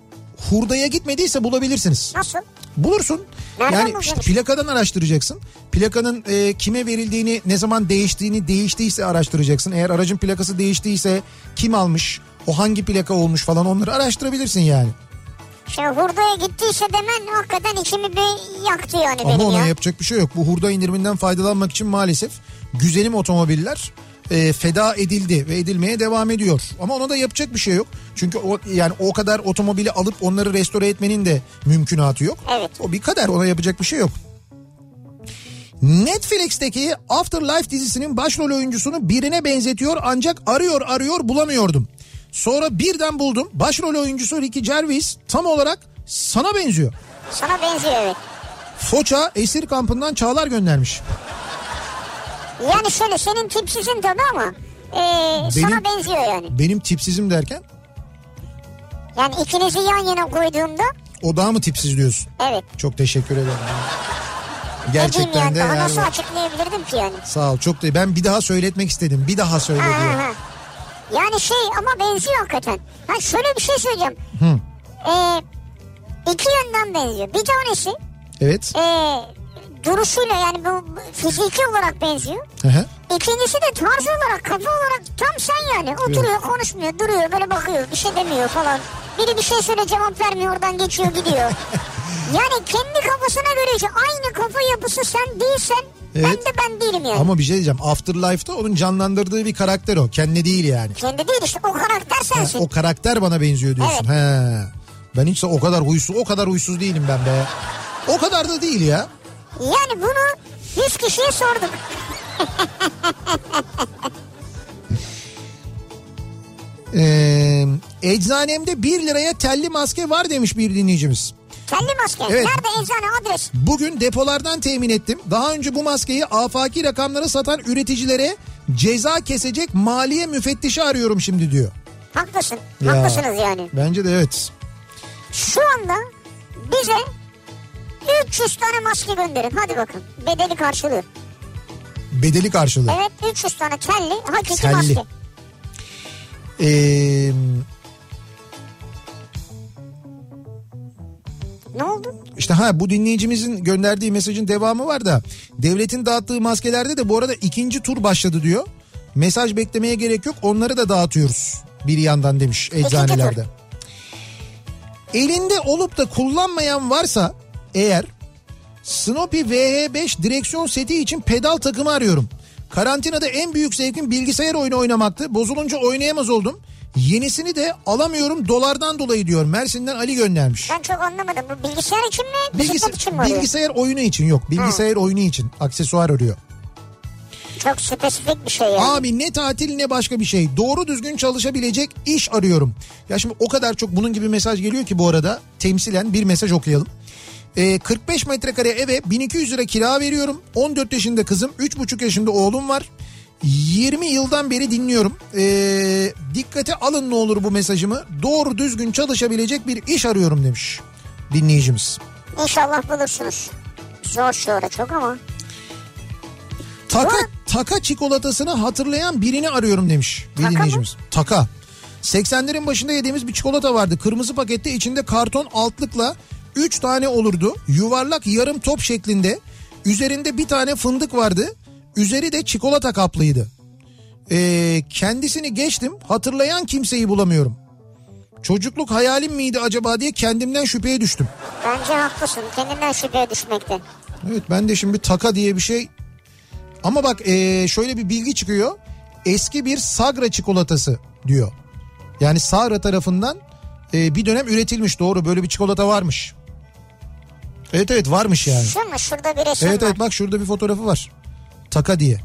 hurdaya gitmediyse bulabilirsiniz. Nasıl? Bulursun. Nereden yani işte plakadan araştıracaksın. Plakanın e, kime verildiğini, ne zaman değiştiğini, değiştiyse araştıracaksın. Eğer aracın plakası değiştiyse kim almış, o hangi plaka olmuş falan onları araştırabilirsin yani. Şimdi hurdaya gittiyse demen hakikaten içimi bir yaktı yani Ama benim ona ya. yapacak bir şey yok. Bu hurda indiriminden faydalanmak için maalesef güzelim otomobiller e, feda edildi ve edilmeye devam ediyor. Ama ona da yapacak bir şey yok. Çünkü o yani o kadar otomobili alıp onları restore etmenin de mümkünatı yok. Evet. O bir kader ona yapacak bir şey yok. Netflix'teki Afterlife dizisinin başrol oyuncusunu birine benzetiyor ancak arıyor arıyor bulamıyordum. Sonra birden buldum. Başrol oyuncusu Ricky Gervais tam olarak sana benziyor. Sana benziyor evet. Foça esir kampından Çağlar göndermiş. Yani şöyle senin tipsizin tabii ama e, sana Benim- benziyor yani. Benim tipsizim derken Yani ikinizi yan yana koyduğumda o daha mı tipsiz diyorsun? evet. Çok teşekkür ederim. Gerçekten yani de daha nasıl açıklayabilirdim ki yani. sağ ol çok da ben bir daha söyletmek istedim. Bir daha söyle ha, ha. Yani şey ama benziyor hakikaten. Ha şöyle bir şey söyleyeceğim. Hı. Ee, iki yönden benziyor. Bir tanesi Evet. ee, duruşuyla yani bu fiziki olarak benziyor. Hı hı. İkincisi de tarz olarak kafa olarak tam sen yani. Oturuyor konuşmuyor duruyor böyle bakıyor bir şey demiyor falan. Biri bir şey söyle cevap vermiyor oradan geçiyor gidiyor. yani kendi kafasına göre işte aynı kafa yapısı sen değilsen ben Evet. de ben değilim yani. Ama bir şey diyeceğim. Afterlife'da onun canlandırdığı bir karakter o. Kendi değil yani. Kendi değil işte o karakter sensin. O karakter bana benziyor diyorsun. He. Ben hiç o kadar huysuz, o kadar huysuz değilim ben be. O kadar da değil ya. Yani bunu 100 kişiye sorduk. Ee, eczanemde 1 liraya telli maske var demiş bir dinleyicimiz. Telli maske. Evet. Nerede eczane adres? Bugün depolardan temin ettim. Daha önce bu maskeyi afaki rakamlara satan üreticilere ceza kesecek maliye müfettişi arıyorum şimdi diyor. Haklısın. Ya. Haklısınız yani. Bence de evet. Şu anda bize 300 tane maske gönderin. Hadi bakın. Bedeli karşılıyor. Bedeli karşılığı. Evet 300 tane telli hakiki Telli. maske. Ee, Ne oldu? işte ha bu dinleyicimizin gönderdiği mesajın devamı var da devletin dağıttığı maskelerde de bu arada ikinci tur başladı diyor. Mesaj beklemeye gerek yok onları da dağıtıyoruz bir yandan demiş eczanelerde. Elinde olup da kullanmayan varsa eğer Snoopy VH5 direksiyon seti için pedal takımı arıyorum. Karantinada en büyük zevkim bilgisayar oyunu oynamaktı. Bozulunca oynayamaz oldum. Yenisini de alamıyorum dolardan dolayı diyor. Mersin'den Ali göndermiş. Ben çok anlamadım. Bu bilgisayar için mi? Bilgisa- için mi bilgisayar oyunu için yok. Bilgisayar oyunu için aksesuar arıyor. Çok spesifik bir şey yani. Abi ne tatil ne başka bir şey. Doğru düzgün çalışabilecek iş arıyorum. Ya şimdi o kadar çok bunun gibi mesaj geliyor ki bu arada. Temsilen bir mesaj okuyalım. Ee, 45 metrekare eve 1200 lira kira veriyorum. 14 yaşında kızım, 3,5 yaşında oğlum var. 20 yıldan beri dinliyorum. Ee, dikkate alın ne olur bu mesajımı. Doğru düzgün çalışabilecek bir iş arıyorum demiş dinleyicimiz. İnşallah bulursunuz. Zor şu ara çok ama. Taka, taka çikolatasını hatırlayan birini arıyorum demiş bir Taka mı? dinleyicimiz. Taka. 80'lerin başında yediğimiz bir çikolata vardı. Kırmızı pakette içinde karton altlıkla 3 tane olurdu. Yuvarlak yarım top şeklinde. Üzerinde bir tane fındık vardı. Üzeri de çikolata kaplıydı. Ee, kendisini geçtim. Hatırlayan kimseyi bulamıyorum. Çocukluk hayalim miydi acaba diye kendimden şüpheye düştüm. Bence haklısın. Kendinden şüpheye düşmekte. Evet ben de şimdi taka diye bir şey ama bak eee, şöyle bir bilgi çıkıyor. Eski bir Sagra çikolatası diyor. Yani Sagra tarafından eee, bir dönem üretilmiş doğru böyle bir çikolata varmış. Evet evet varmış yani. Şu mu? Şurada bir resim Evet var. evet bak şurada bir fotoğrafı var. Taka diye.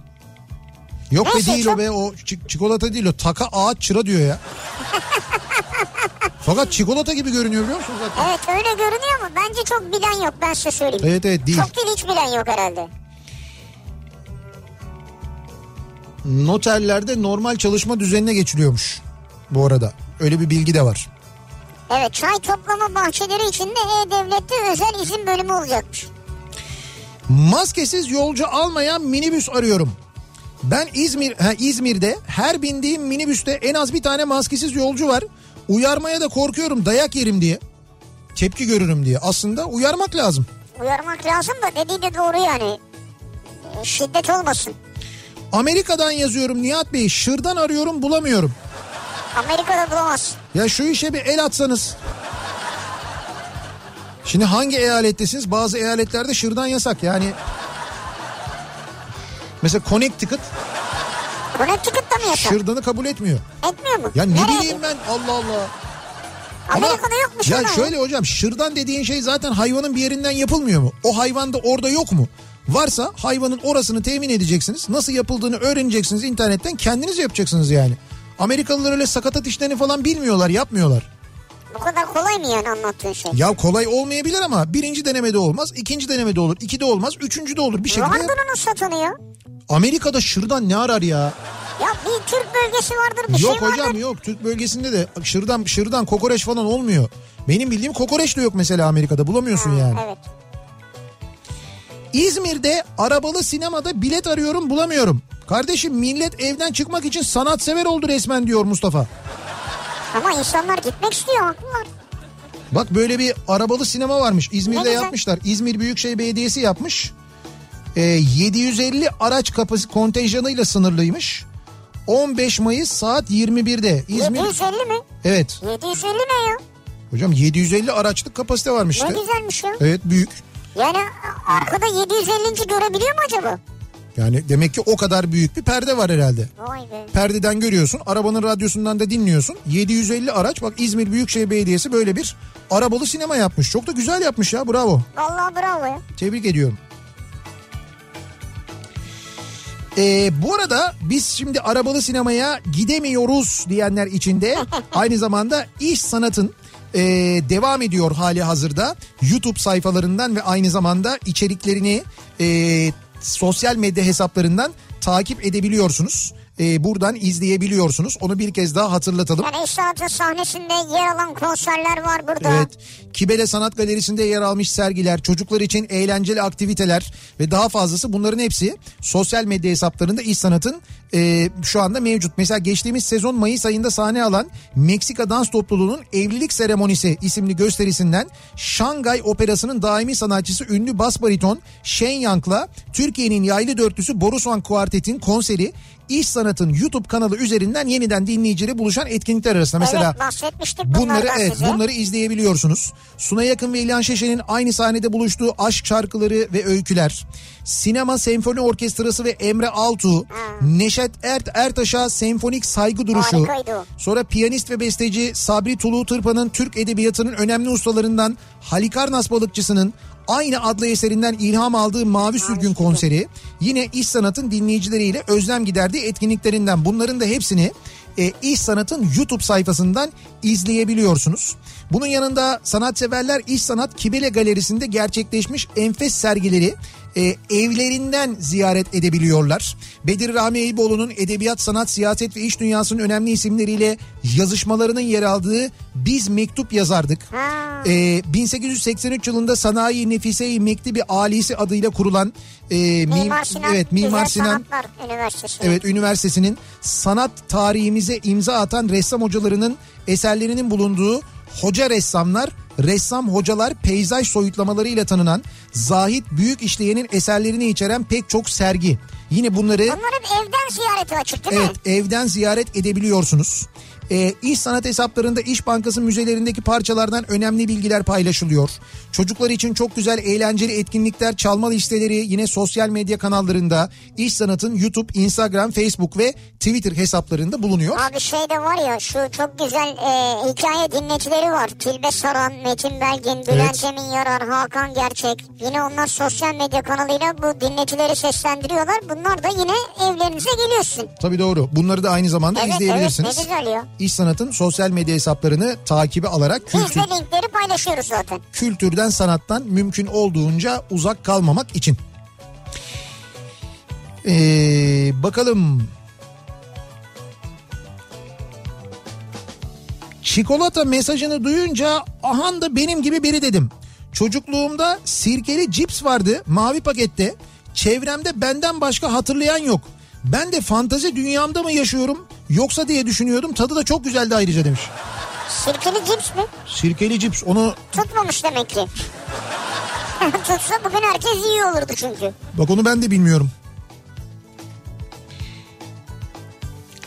Yok be Neyse, değil çok- o be o çi- çikolata değil o taka ağaç çıra diyor ya. Fakat çikolata gibi görünüyor biliyor musunuz zaten? Evet öyle görünüyor ama bence çok bilen yok ben size söyleyeyim. Evet evet değil. Çok değil hiç bilen yok herhalde. Noterlerde normal çalışma düzenine geçiliyormuş bu arada. Öyle bir bilgi de var. Evet çay toplama bahçeleri içinde E-Devlet'te özel izin bölümü olacakmış. Maskesiz yolcu almayan minibüs arıyorum. Ben İzmir ha, İzmir'de her bindiğim minibüste en az bir tane maskesiz yolcu var. Uyarmaya da korkuyorum dayak yerim diye. Tepki görürüm diye. Aslında uyarmak lazım. Uyarmak lazım da dediği de doğru yani. Şiddet olmasın. Amerika'dan yazıyorum Nihat Bey. Şırdan arıyorum bulamıyorum. Amerika'da bulamaz. Ya şu işe bir el atsanız. Şimdi hangi eyalettesiniz? Bazı eyaletlerde şırdan yasak. Yani mesela Connecticut Connecticut'ta mı yasak? şırdanı kabul etmiyor. Etmiyor mu? Ya ne Nereye bileyim ben Allah Allah. Amerika'da yokmuş Ya ama ya. şöyle hocam şırdan dediğin şey zaten hayvanın bir yerinden yapılmıyor mu? O hayvan da orada yok mu? Varsa hayvanın orasını temin edeceksiniz. Nasıl yapıldığını öğreneceksiniz internetten kendiniz yapacaksınız yani. Amerikalılar öyle sakatat işlerini falan bilmiyorlar yapmıyorlar. Bu kadar kolay mı yani anlattığın şey? Ya kolay olmayabilir ama birinci denemede olmaz, ikinci denemede olur, iki de olmaz, üçüncü de olur bir şekilde. Onun satılıyor. Amerika'da şırdan ne arar ya? Ya bir Türk bölgesi vardır bir yok şey hocam vardır. yok Türk bölgesinde de şırdan şırdan kokoreç falan olmuyor. Benim bildiğim kokoreç de yok mesela Amerika'da bulamıyorsun yani. Evet. İzmir'de arabalı sinemada bilet arıyorum bulamıyorum. Kardeşim millet evden çıkmak için sanatsever oldu resmen diyor Mustafa. Ama insanlar gitmek istiyor haklılar. Bak böyle bir arabalı sinema varmış. Ne İzmir'de güzel. yapmışlar. İzmir Büyükşehir Belediyesi yapmış. Ee, 750 araç kapası kontenjanıyla sınırlıymış. 15 Mayıs saat 21'de İzmir 750 mi? Evet. 750 ne ya? Hocam 750 araçlık kapasite varmış Ne güzelmiş ya. Evet büyük. Yani arkada 750. görebiliyor mu acaba? Yani demek ki o kadar büyük bir perde var herhalde. Vay be. Perdeden görüyorsun. Arabanın radyosundan da dinliyorsun. 750 araç. Bak İzmir Büyükşehir Belediyesi böyle bir arabalı sinema yapmış. Çok da güzel yapmış ya. Bravo. Vallahi bravo ya. Tebrik ediyorum. Ee, bu arada biz şimdi arabalı sinemaya gidemiyoruz diyenler içinde aynı zamanda iş sanatın e, devam ediyor hali hazırda. YouTube sayfalarından ve aynı zamanda içeriklerini e, sosyal medya hesaplarından takip edebiliyorsunuz. E, buradan izleyebiliyorsunuz. Onu bir kez daha hatırlatalım. Yani sanatı sahnesinde yer alan konserler var burada. Evet. Kibele Sanat Galerisi'nde yer almış sergiler, çocuklar için eğlenceli aktiviteler ve daha fazlası bunların hepsi sosyal medya hesaplarında İş Sanat'ın e, şu anda mevcut. Mesela geçtiğimiz sezon Mayıs ayında sahne alan Meksika Dans Topluluğu'nun Evlilik Seremonisi isimli gösterisinden Şangay Operası'nın daimi sanatçısı ünlü bas bariton Shen Yang'la Türkiye'nin yaylı dörtlüsü Borusan Kuartet'in konseri İş Sanat'ın YouTube kanalı üzerinden yeniden dinleyiciyle buluşan etkinlikler arasında. Mesela evet bahsetmiştik Bunları evet size. bunları izleyebiliyorsunuz. Suna Yakın ve İlhan Şeşen'in aynı sahnede buluştuğu aşk şarkıları ve öyküler. Sinema Senfoni Orkestrası ve Emre Altuğ. Neşet Ert Ertaş'a senfonik saygı duruşu. Harikaydı. Sonra piyanist ve besteci Sabri Tulu Tırpan'ın Türk edebiyatının önemli ustalarından Halikarnas Balıkçısı'nın aynı adlı eserinden ilham aldığı Mavi Sürgün konseri. Yine İş Sanat'ın dinleyicileriyle özlem giderdiği etkinliklerinden bunların da hepsini e, İş Sanat'ın YouTube sayfasından izleyebiliyorsunuz. Bunun yanında sanatseverler İş Sanat Kibele Galerisi'nde gerçekleşmiş enfes sergileri e, evlerinden ziyaret edebiliyorlar. Bedir Rahmi Eyüboğlu'nun edebiyat, sanat, siyaset ve iş dünyasının önemli isimleriyle yazışmalarının yer aldığı Biz Mektup Yazardık. E, 1883 yılında Sanayi Nefise-i Mektebi Alisi adıyla kurulan e, mim- Mimar Sinan, evet, Mimar Sinan Sanatlar Üniversitesi. Evet üniversitesinin sanat tarihimize imza atan ressam hocalarının eserlerinin bulunduğu hoca ressamlar, ressam hocalar peyzaj soyutlamalarıyla tanınan Zahit Büyük işleyenin eserlerini içeren pek çok sergi. Yine bunları Bunlar hep evden ziyareti açık değil evet mi? evden ziyaret edebiliyorsunuz. Ee, İş sanat hesaplarında İş Bankası müzelerindeki parçalardan önemli bilgiler paylaşılıyor. Çocuklar için çok güzel eğlenceli etkinlikler, çalma listeleri yine sosyal medya kanallarında İş Sanat'ın YouTube, Instagram, Facebook ve Twitter hesaplarında bulunuyor. Abi şey de var ya şu çok güzel e, hikaye dinletileri var. Tilbe Saran, Metin Belgin, Bülent Evet. Emin Yarar, Hakan Gerçek. Yine onlar sosyal medya kanalıyla bu dinletileri seslendiriyorlar. Bunlar da yine evlerinize geliyorsun. Tabii doğru. Bunları da aynı zamanda Evet izleyebilirsiniz. evet ne güzel ya. İş Sanat'ın sosyal medya hesaplarını takibi alarak Biz kültür, de linkleri paylaşıyoruz zaten. kültürden sanattan mümkün olduğunca uzak kalmamak için. Ee, bakalım. Çikolata mesajını duyunca ahan da benim gibi biri dedim. Çocukluğumda sirkeli cips vardı mavi pakette. Çevremde benden başka hatırlayan yok. Ben de fantazi dünyamda mı yaşıyorum yoksa diye düşünüyordum. Tadı da çok güzeldi ayrıca demiş. Sirkeli cips mi? Sirkeli cips onu Tutmamış demek ki. Tutsa bugün herkes iyi olurdu çünkü. Bak onu ben de bilmiyorum.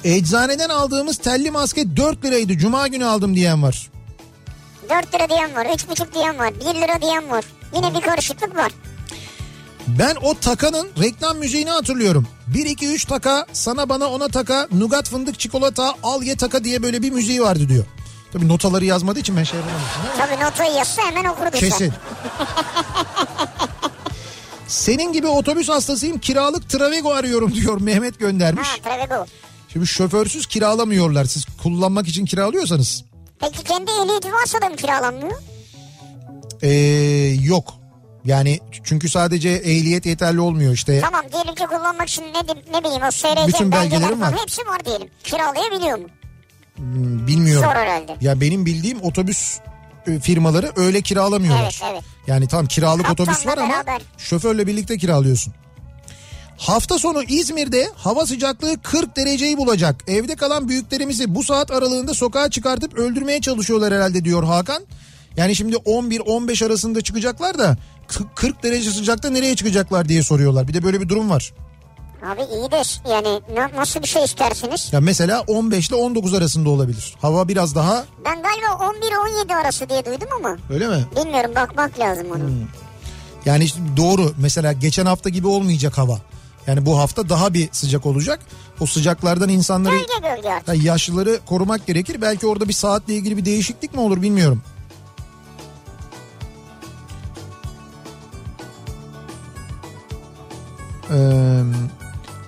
Eczaneden aldığımız telli maske 4 liraydı. Cuma günü aldım diyen var. 4 lira diyen var, 3,5 diyen var, 1 lira diyen var. Yine bir karışıklık var. Ben o takanın reklam müziğini hatırlıyorum. 1 2 3 taka, sana bana ona taka, nugat fındık çikolata, al ye taka diye böyle bir müziği vardı diyor. Tabii notaları yazmadığı için ben şey yapamadım. Tabii notayı yazsa hemen okurdu. Kesin. Senin gibi otobüs hastasıyım kiralık Travego arıyorum diyor Mehmet göndermiş. Ha Travego. Şimdi şoförsüz kiralamıyorlar siz kullanmak için kiralıyorsanız. Peki kendi ehliyeti varsa da mı kiralanmıyor? Ee, yok. Yani çünkü sadece ehliyet yeterli olmuyor işte. Tamam diyelim ki kullanmak için ne, ne bileyim o SRC Bütün belgelerim var. hepsi var diyelim. Kiralayabiliyor mu? Bilmiyorum. Zor herhalde. Ya benim bildiğim otobüs e, firmaları öyle kiralamıyorlar. Evet evet. Yani tam kiralık Kaptanla otobüs var ama beraber. şoförle birlikte kiralıyorsun. Hafta sonu İzmir'de hava sıcaklığı 40 dereceyi bulacak. Evde kalan büyüklerimizi bu saat aralığında sokağa çıkartıp öldürmeye çalışıyorlar herhalde diyor Hakan. Yani şimdi 11-15 arasında çıkacaklar da 40 derece sıcakta nereye çıkacaklar diye soruyorlar. Bir de böyle bir durum var. Abi iyi de yani na- nasıl bir şey istersiniz? Ya mesela 15 ile 19 arasında olabilir. Hava biraz daha Ben galiba 11-17 arası diye duydum ama öyle mi? bilmiyorum bakmak lazım onu. Hmm. Yani işte doğru mesela geçen hafta gibi olmayacak hava. Yani bu hafta daha bir sıcak olacak. O sıcaklardan insanları Gölge gölge artık. ya yaşlıları korumak gerekir. Belki orada bir saatle ilgili bir değişiklik mi olur bilmiyorum. Ee,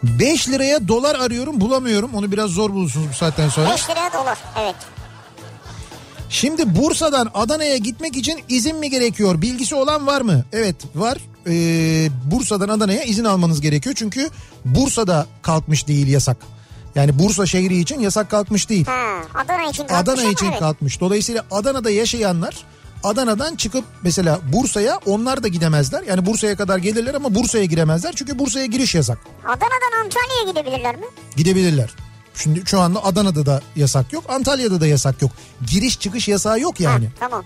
5 liraya dolar arıyorum bulamıyorum. Onu biraz zor bulursunuz bu saatten sonra. 5 liraya dolar evet. Şimdi Bursa'dan Adana'ya gitmek için izin mi gerekiyor? Bilgisi olan var mı? Evet var. Ee, Bursa'dan Adana'ya izin almanız gerekiyor. Çünkü Bursa'da kalkmış değil yasak. Yani Bursa şehri için yasak kalkmış değil. Ha, Adana için kalkmış Adana için evet. kalkmış. Dolayısıyla Adana'da yaşayanlar Adana'dan çıkıp mesela Bursa'ya onlar da gidemezler. Yani Bursa'ya kadar gelirler ama Bursa'ya giremezler. Çünkü Bursa'ya giriş yasak. Adana'dan Antalya'ya gidebilirler mi? Gidebilirler. Şimdi şu anda Adana'da da yasak yok. Antalya'da da yasak yok. Giriş çıkış yasağı yok yani. Ha, tamam.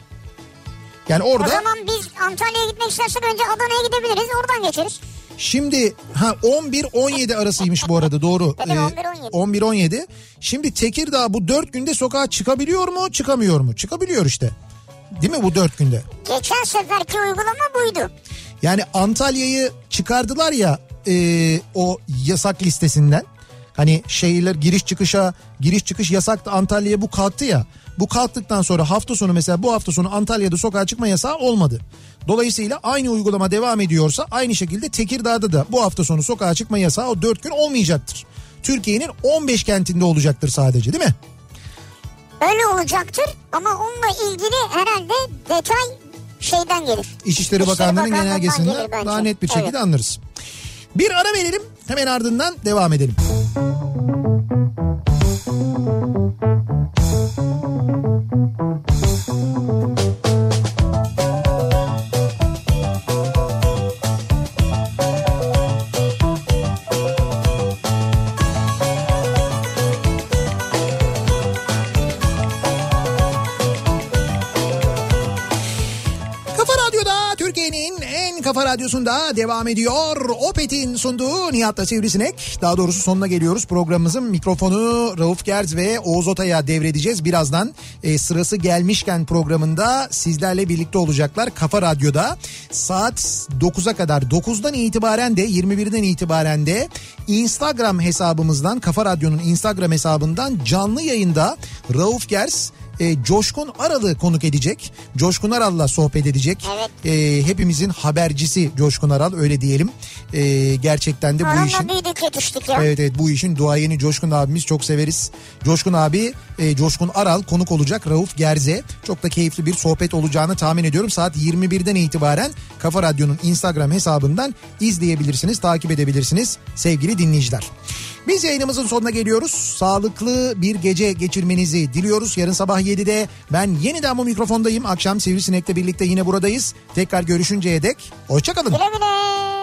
Yani O orada zaman biz Antalya'ya gitmek istersek önce Adana'ya gidebiliriz oradan geçeriz. Şimdi ha 11-17 arasıymış bu arada doğru. Ee, 11-17. 11-17. Şimdi Tekirdağ bu 4 günde sokağa çıkabiliyor mu çıkamıyor mu? Çıkabiliyor işte. Değil mi bu 4 günde? Geçen seferki uygulama buydu. Yani Antalya'yı çıkardılar ya e, o yasak listesinden. Hani şehirler giriş çıkışa giriş çıkış yasaktı Antalya'ya bu kalktı ya. Bu kalktıktan sonra hafta sonu mesela bu hafta sonu Antalya'da sokağa çıkma yasağı olmadı. Dolayısıyla aynı uygulama devam ediyorsa aynı şekilde Tekirdağ'da da bu hafta sonu sokağa çıkma yasağı o 4 gün olmayacaktır. Türkiye'nin 15 kentinde olacaktır sadece değil mi? Öyle olacaktır ama onunla ilgili herhalde detay şeyden gelir. İçişleri İçişleri Bakanlığı'nın genelgesinden daha net bir şekilde Evet. anlarız. Bir ara verelim hemen ardından devam edelim. Kafa radyosunda devam ediyor. Opet'in sunduğu Nihat'la Sivrisinek. Daha doğrusu sonuna geliyoruz. Programımızın mikrofonu Rauf Gerz ve Oğuz Otay'a devredeceğiz. Birazdan e, sırası gelmişken programında sizlerle birlikte olacaklar. Kafa Radyo'da saat 9'a kadar 9'dan itibaren de 21'den itibaren de Instagram hesabımızdan Kafa Radyo'nun Instagram hesabından canlı yayında Rauf Gers e, Coşkun Aral'ı konuk edecek. Coşkun Aral'la sohbet edecek. Evet. E, hepimizin habercisi Coşkun Aral öyle diyelim. Ee, gerçekten de bu işin... Onunla büyüdük yetiştik ya. Evet evet bu işin duayeni Coşkun abimiz çok severiz. Coşkun abi e, Coşkun Aral konuk olacak Rauf Gerze. Çok da keyifli bir sohbet olacağını tahmin ediyorum. Saat 21'den itibaren Kafa Radyo'nun Instagram hesabından izleyebilirsiniz, takip edebilirsiniz sevgili dinleyiciler. Biz yayınımızın sonuna geliyoruz. Sağlıklı bir gece geçirmenizi diliyoruz. Yarın sabah 7'de ben yeniden bu mikrofondayım. Akşam Sivrisinek'le birlikte yine buradayız. Tekrar görüşünceye dek hoşçakalın. Güle güle.